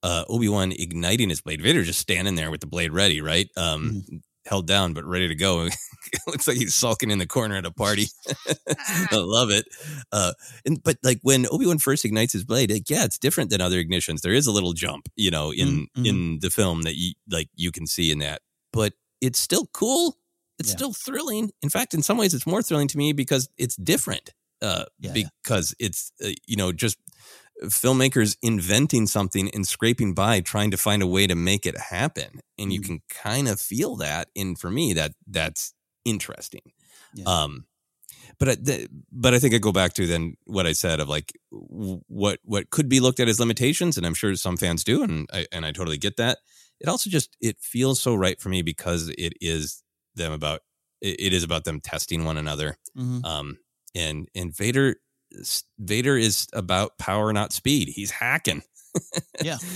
uh, Obi Wan igniting his blade, Vader just standing there with the blade ready, right? Um, held down but ready to go. it looks like he's sulking in the corner at a party. I love it. Uh, and but like when Obi Wan first ignites his blade, like, yeah, it's different than other ignitions. There is a little jump, you know, in Mm, mhm. in the film that you like you can see in that, but it's still cool. It's Yeah. still thrilling. In fact, in some ways, it's more thrilling to me because it's different. Uh, Yeah, yeah. because it's uh, you know just filmmakers inventing something and scraping by trying to find a way to make it happen and you Mhm. can kind of feel that and for me that that's interesting Yeah. um but I, the, but I think I go back to then what I said of like w- what what could be looked at as limitations, and I'm sure some fans do, and I and I totally get that. It also just it feels so right for me because it is them about it, it is about them testing one another, Mhm. um, and and Vader Vader is about power, not speed. He's hacking. Yeah.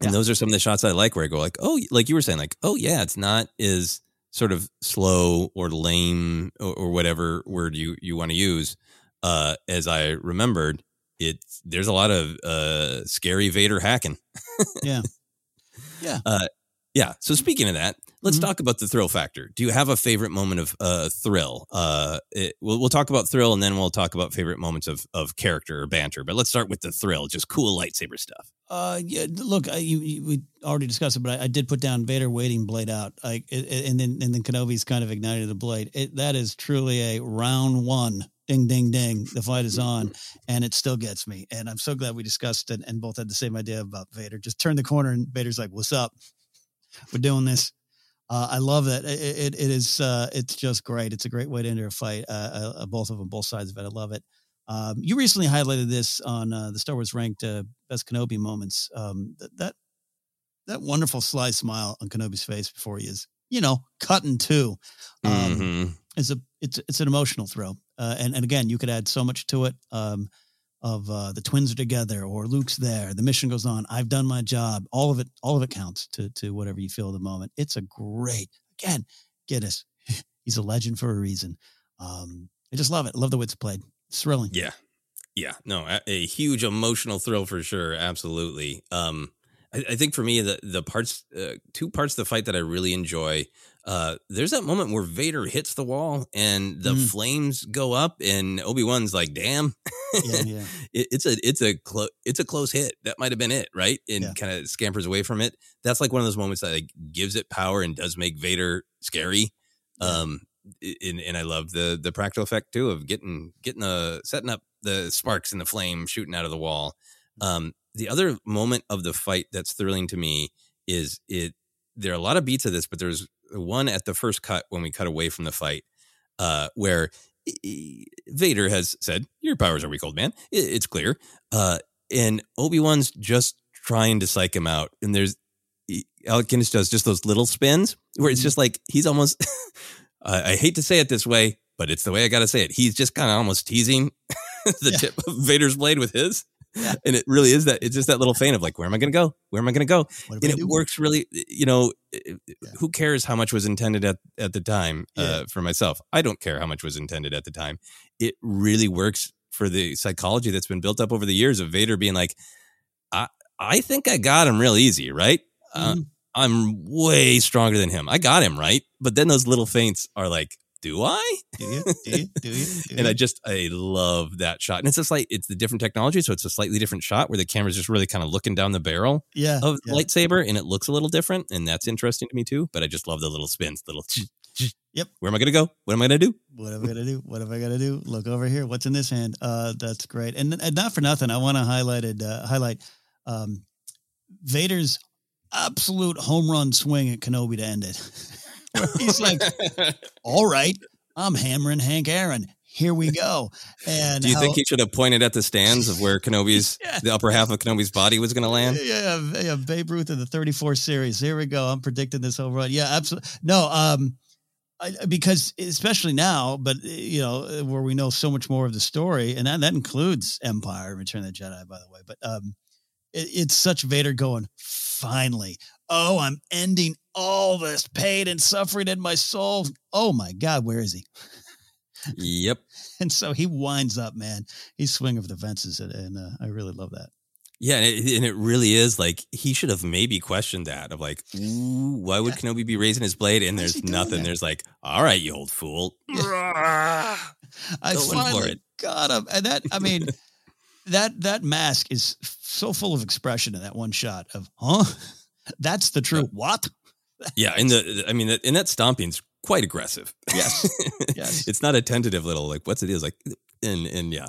And Yeah. those are some of the shots I like where I go like, oh, like you were saying, like, oh yeah, it's not as sort of slow or lame or, or whatever word you you want to use. Uh, as I remembered, it there's a lot of uh scary Vader hacking. Yeah. Yeah. Uh, Yeah. So speaking of that, let's Mhm. talk about the thrill factor. Do you have a favorite moment of uh, thrill? Uh, it, we'll, we'll talk about thrill, and then we'll talk about favorite moments of of character or banter. But let's start with the thrill, just cool lightsaber stuff. Uh, yeah. Look, I, you, you, we already discussed it, but I, I did put down Vader waiting blade out. I it- and then and then Kenobi's kind of ignited the blade. It, that is truly a round one. Ding, ding, ding. The fight is on, and it still gets me. And I'm so glad we discussed it and both had the same idea about Vader. Just turn the corner, and Vader's like, "What's up? We're doing this." Uh, I love that. It, it, it is. Uh, it's just great. It's a great way to enter a fight. Uh, uh, both of them, both sides of it. I love it. Um, you recently highlighted this on uh, the Star Wars ranked uh, best Kenobi moments. Um, th- that that wonderful sly smile on Kenobi's face before he is, you know, cut in two. Um, Mhm. is a it's it's an emotional thrill, uh, and and again, you could add so much to it. Um, of uh, the twins are together, or Luke's there. The mission goes on. I've done my job. All of it, all of it counts to to whatever you feel at the moment. It's a great again. Guinness, he's a legend for a reason. Um, I just love it. Love the way it's played. It's thrilling. Yeah. Yeah. No, a, a huge emotional thrill for sure. Absolutely. Um, I, I think for me, the the parts, uh, two parts of the fight that I really enjoy. Uh, there's that moment where Vader hits the wall and the Mm. flames go up, and Obi Wan's like, "Damn." Yeah, yeah. it, it's a it's a clo- it's a close hit. That might have been it, right? And Yeah. kind of scampers away from it. That's like one of those moments that like gives it power and does make Vader scary. Um, and, and I love the the practical effect too of getting getting the setting up the sparks and the flame shooting out of the wall. Um, the other moment of the fight that's thrilling to me is it. There are a lot of beats of this, but there's one at the first cut when we cut away from the fight, uh, where Vader has said, "Your powers are weak, old man." It's clear, uh, and Obi Wan's just trying to psych him out. And there's Alec Guinness does just those little spins where it's just like he's almost. I I hate to say it this way, but it's the way I got to say it. He's just kind of almost teasing the Yeah. tip of Vader's blade with his. Yeah. And it really is that. It's just that little feint of like, where am I going to go? Where am I going to go? And it works really you know who cares how much was intended at, at the time Yeah. uh, for myself i don't care how much was intended at the time it really works for the psychology that's been built up over the years of vader being like i i think i got him real easy right uh, Mhm. i'm way stronger than him i got him right but then those little feints are like do i Do you? Do you? Do you? Do and I just I love that shot. And it's just like it's the different technology, so it's a slightly different shot where the camera's just really kind of looking down the barrel yeah. of yeah. lightsaber and it looks a little different and that's interesting to me too but i just love the little spins little Yep. where am i gonna go what am i gonna do What am I gonna do? What am I gonna do? Look over here. What's in this hand? Uh, that's great. And, and not for nothing, I want to highlight it. Uh, highlight um, Vader's absolute home run swing at Kenobi to end it. He's like, "All right, I'm hammering Hank Aaron. Here we go." And do you how- think he should have pointed at the stands of where kenobi's Yeah. the upper half of kenobi's body was gonna land Yeah, yeah, yeah, Babe Ruth in the 34 series. Here we go. I'm predicting this home run. Yeah, absolutely. No, um, I, because especially now, but uh, you know, where we know so much more of the story, and that, that includes Empire, Return of the Jedi, by the way. But um, it, it's such Vader going, finally. Oh, I'm ending all this pain and suffering in my soul. Oh my God, where is he? yep And so he winds up, man. He's swing of the fences, and, and uh, I really love that. yeah and it, and it really is like he should have maybe questioned that of like ooh, why would kenobi be raising his blade and there's nothing that? there's like all right you old fool I finally it. got him, and that I mean, that that mask is so full of expression in that one shot of, huh? That's the true what? yeah and the i mean and that stomping's quite aggressive Yes. Yes. it's not a tentative little like what's it is like and and yeah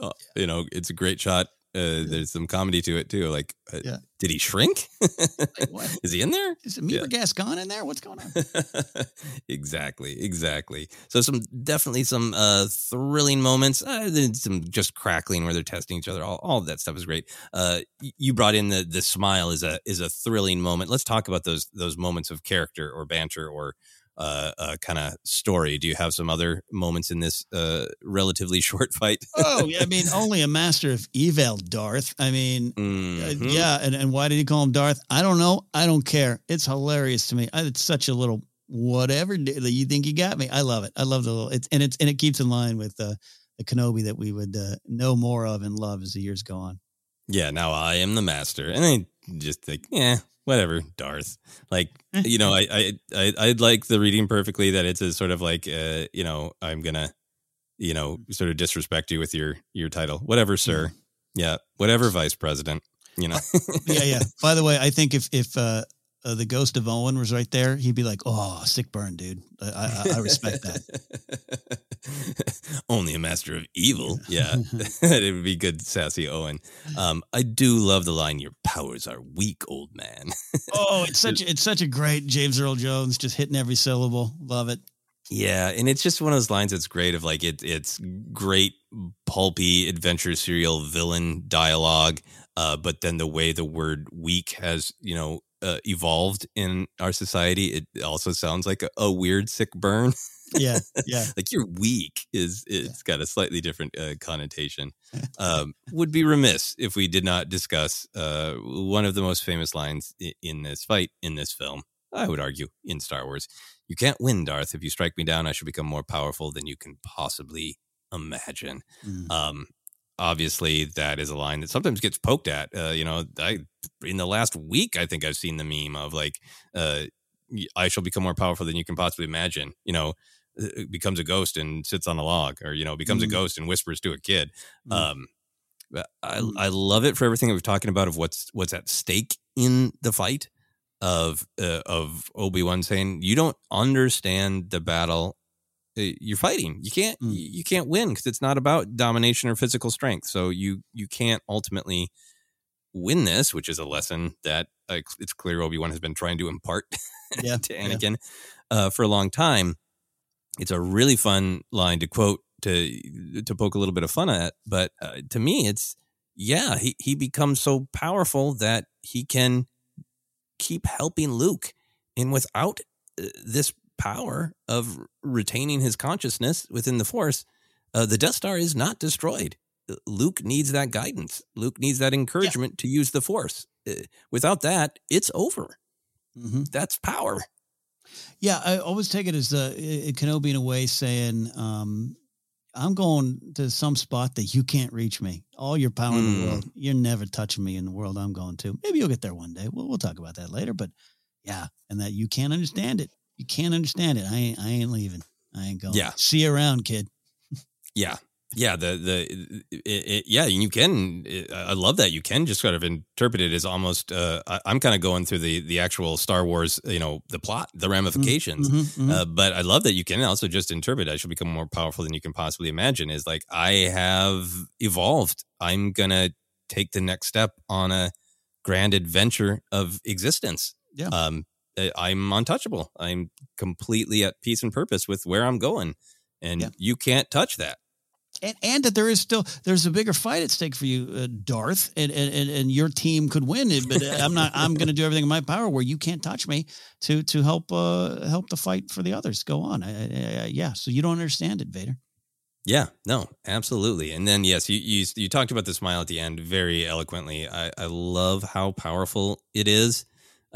uh, you know it's a great shot uh, there's some comedy to it too like uh, Yeah. did he shrink Like, what? is he in there Is Meaver gas gone in there? What's going on? exactly exactly so some definitely some uh thrilling moments uh, then some just crackling where they're testing each other all, all of that stuff is great uh you brought in the the smile is a is a thrilling moment let's talk about those those moments of character or banter or uh, uh kind of story do you have some other moments in this uh relatively short fight Oh, yeah, I mean, only a master of evil, Darth. I mean, uh, Mhm. yeah, and, and why did he call him Darth? I don't know. I don't care. It's hilarious to me. I, it's such a little whatever you think you got me. I love it. I love the little. It's and it's and it keeps in line with uh, the Kenobi that we would uh, know more of and love as the years go on. yeah now i am the master and then just like yeah whatever, Darth. Like, you know, I, I, I, I'd like the reading perfectly that it's a sort of like, uh, you know, I'm gonna, you know, sort of disrespect you with your your title, whatever, sir. Yeah, whatever, vice president. You know. yeah, yeah. By the way, I think if if uh, uh, the ghost of Owen was right there, he'd be like, "Oh, sick burn, dude." I, I, I respect that. Only a master of evil. Yeah, it would be good, sassy Owen. Um, I do love the line, "Your powers are weak, old man." oh, it's such it's such a great James Earl Jones, just hitting every syllable. Love it. Yeah, and it's just one of those lines that's great of like it it's great pulpy adventure serial villain dialogue. Uh, but then the way the word weak has, you know, uh, evolved in our society, it also sounds like a, a weird sick burn. Yeah, yeah. like you're weak is it's got a slightly different uh, connotation. Um, would be remiss if we did not discuss uh, one of the most famous lines in, in this fight in this film. I would argue in Star Wars, you can't win, Darth. If you strike me down, I shall become more powerful than you can possibly imagine. Mm. Um, obviously that is a line that sometimes gets poked at. Uh, you know, I in the last week, I think I've seen the meme of like, uh, I shall become more powerful than you can possibly imagine. You know, uh, becomes a ghost and sits on a log, or you know, becomes mm. a ghost and whispers to a kid. Mm. Um, I mm. I love it for everything that we're talking about of what's what's at stake in the fight of uh, of Obi Wan saying you don't understand the battle uh, you're fighting. You can't mm. you can't win because it's not about domination or physical strength. So you you can't ultimately win this, which is a lesson that uh, it's clear Obi Wan has been trying to impart yeah, to Anakin yeah. uh, for a long time. It's a really fun line to quote to to poke a little bit of fun at, but uh, to me, it's yeah, he he becomes so powerful that he can keep helping Luke, and without uh, this power of retaining his consciousness within the Force, uh, the Death Star is not destroyed. Luke needs that guidance. Luke needs that encouragement yeah. to use the Force. Uh, without that, it's over. Mm-hmm. That's power. Yeah, I always take it as the uh, Kenobi in a way saying, um, "I'm going to some spot that you can't reach me. All your power mm. in the world, you're never touching me in the world I'm going to. Maybe you'll get there one day. We'll, we'll talk about that later. But yeah, and that you can't understand it you can't understand it. I ain't, I ain't leaving. I ain't going. Yeah. See you around, kid. yeah. Yeah. The, the, it, it, yeah, you can, it, I love that. You can just sort of interpret it as almost, uh, I, am kind of going through the, the actual Star Wars, you know, the plot, the ramifications. Mm-hmm, mm-hmm. Uh, but I love that you can also just interpret I shall become more powerful than you can possibly imagine is like, I have evolved. I'm going to take the next step on a grand adventure of existence. Yeah. Um, I'm untouchable. I'm completely at peace and purpose with where I'm going, and yeah. you can't touch that. And, and that there is still there's a bigger fight at stake for you, uh, Darth, and, and and your team could win it. But I'm not. I'm going to do everything in my power where you can't touch me to to help uh, help the fight for the others go on. I, I, I, yeah, so you don't understand it, Vader. Yeah, no, absolutely. And then yes, you you you talked about the smile at the end very eloquently. I, I love how powerful it is.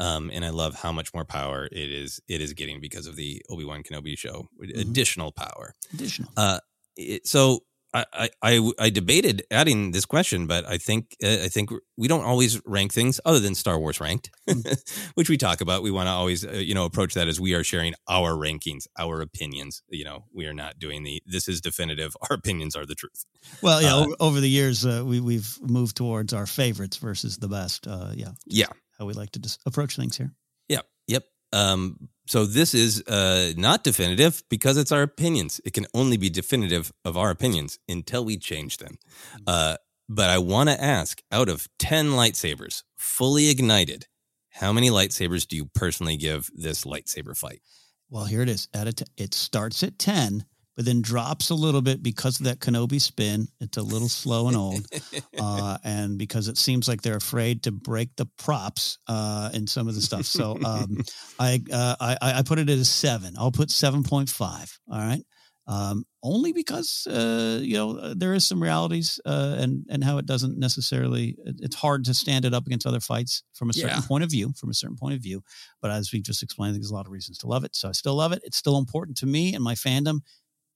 Um, and I love how much more power it is it is getting because of the Obi Wan Kenobi show. Mm-hmm. Additional power. Additional. Uh, it, so I, I I debated adding this question, but I think uh, I think we don't always rank things other than Star Wars ranked, mm. which we talk about. We want to always uh, you know approach that as we are sharing our rankings, our opinions. You know, we are not doing the this is definitive. Our opinions are the truth. Well, yeah. Uh, over, over, the years, uh, we we've moved towards our favorites versus the best. Uh, yeah. Yeah how we like to just approach things here. Yep. Yep. Um, so this is uh, not definitive because it's our opinions. It can only be definitive of our opinions until we change them. Mm-hmm. Uh, but I want to ask out of 10 lightsabers fully ignited, how many lightsabers do you personally give this lightsaber fight? Well, here it is. At t- it starts at 10 but then drops a little bit because of that Kenobi spin. It's a little slow and old, uh, and because it seems like they're afraid to break the props uh, in some of the stuff. So um, I, uh, I I put it at a seven. I'll put seven point five. All right. Um, only because uh, you know uh, there is some realities uh, and and how it doesn't necessarily it's hard to stand it up against other fights from a certain yeah. point of view from a certain point of view but as we just explained there's a lot of reasons to love it so i still love it it's still important to me and my fandom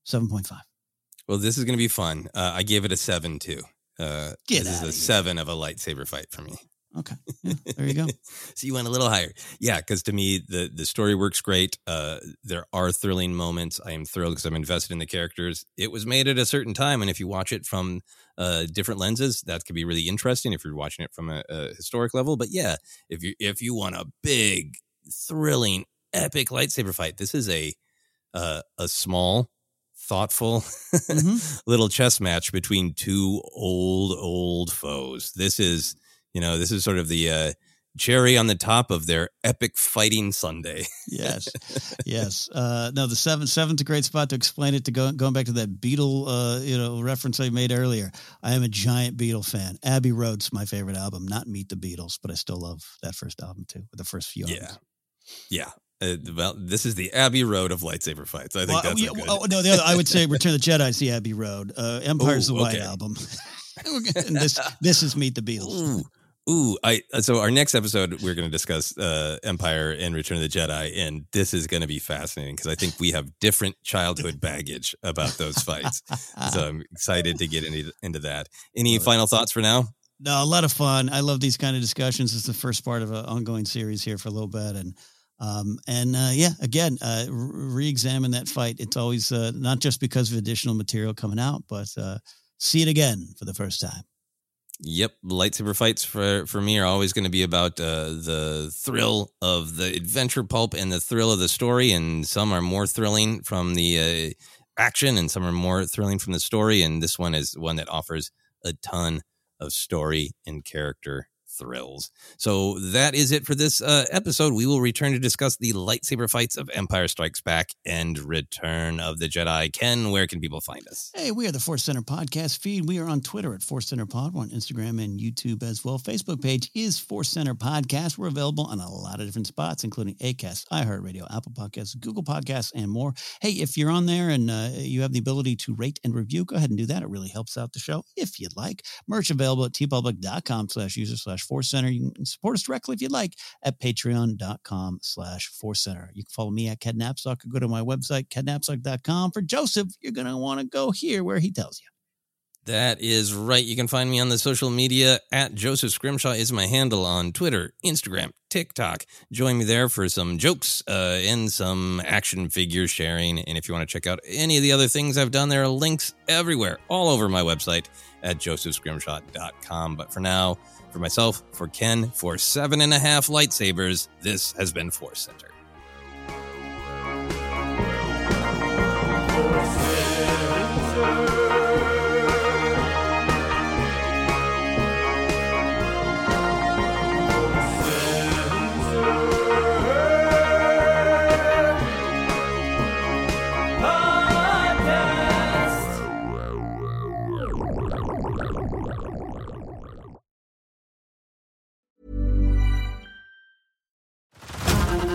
7.5. Well, this is going to be fun. Uh, I gave it a seven too. Uh, Get this is a seven of a lightsaber fight for me. Okay, yeah, there you go. so you went a little higher, yeah. Because to me, the the story works great. Uh, there are thrilling moments. I am thrilled because I'm invested in the characters. It was made at a certain time, and if you watch it from uh, different lenses, that could be really interesting. If you're watching it from a, a historic level, but yeah, if you if you want a big, thrilling, epic lightsaber fight, this is a uh, a small thoughtful mm-hmm. little chess match between two old old foes this is you know, this is sort of the uh, cherry on the top of their epic fighting Sunday. yes, yes. Uh, no, the seven seven's a great spot to explain it. To go going back to that Beatle, uh, you know, reference I made earlier. I am a giant Beatle fan. Abbey Road's my favorite album. Not Meet the Beatles, but I still love that first album too. With the first few. Albums. Yeah, yeah. Uh, well, this is the Abbey Road of lightsaber fights. I think well, that's yeah, oh, no. The other, I would say Return of the Jedi is the Abbey Road. Uh, Empire's Ooh, the White okay. Album. and this this is Meet the Beatles. Ooh. Ooh, I uh, so our next episode we're going to discuss uh, Empire and Return of the Jedi, and this is going to be fascinating because I think we have different childhood baggage about those fights. so I'm excited to get into into that. Any final thoughts for now? No, a lot of fun. I love these kind of discussions. It's the first part of an ongoing series here for a little bit, and um, and uh, yeah, again, uh, re-examine that fight. It's always uh, not just because of additional material coming out, but uh, see it again for the first time. Yep, lightsaber fights for for me are always going to be about uh, the thrill of the adventure pulp and the thrill of the story, and some are more thrilling from the uh, action, and some are more thrilling from the story. And this one is one that offers a ton of story and character thrills. So that is it for this uh, episode. We will return to discuss the lightsaber fights of Empire Strikes Back and Return of the Jedi. Ken, where can people find us? Hey, we are the Force Center podcast feed. We are on Twitter at Force Center Pod. We're on Instagram and YouTube as well. Facebook page is Force Center Podcast. We're available on a lot of different spots, including Acast, iHeartRadio, Apple Podcasts, Google Podcasts, and more. Hey, if you're on there and uh, you have the ability to rate and review, go ahead and do that. It really helps out the show if you'd like. Merch available at teepublic.com slash user slash Force Center. You can support us directly if you'd like at patreon.com slash Force Center. You can follow me at Ken or go to my website, kennapzok.com. For Joseph, you're going to want to go here where he tells you. That is right. You can find me on the social media at Joseph Scrimshaw is my handle on Twitter, Instagram, TikTok. Join me there for some jokes uh, and some action figure sharing. And if you want to check out any of the other things I've done, there are links everywhere, all over my website at josephscrimshaw.com. But for now, for myself, for Ken, for seven and a half lightsabers, this has been Force Center.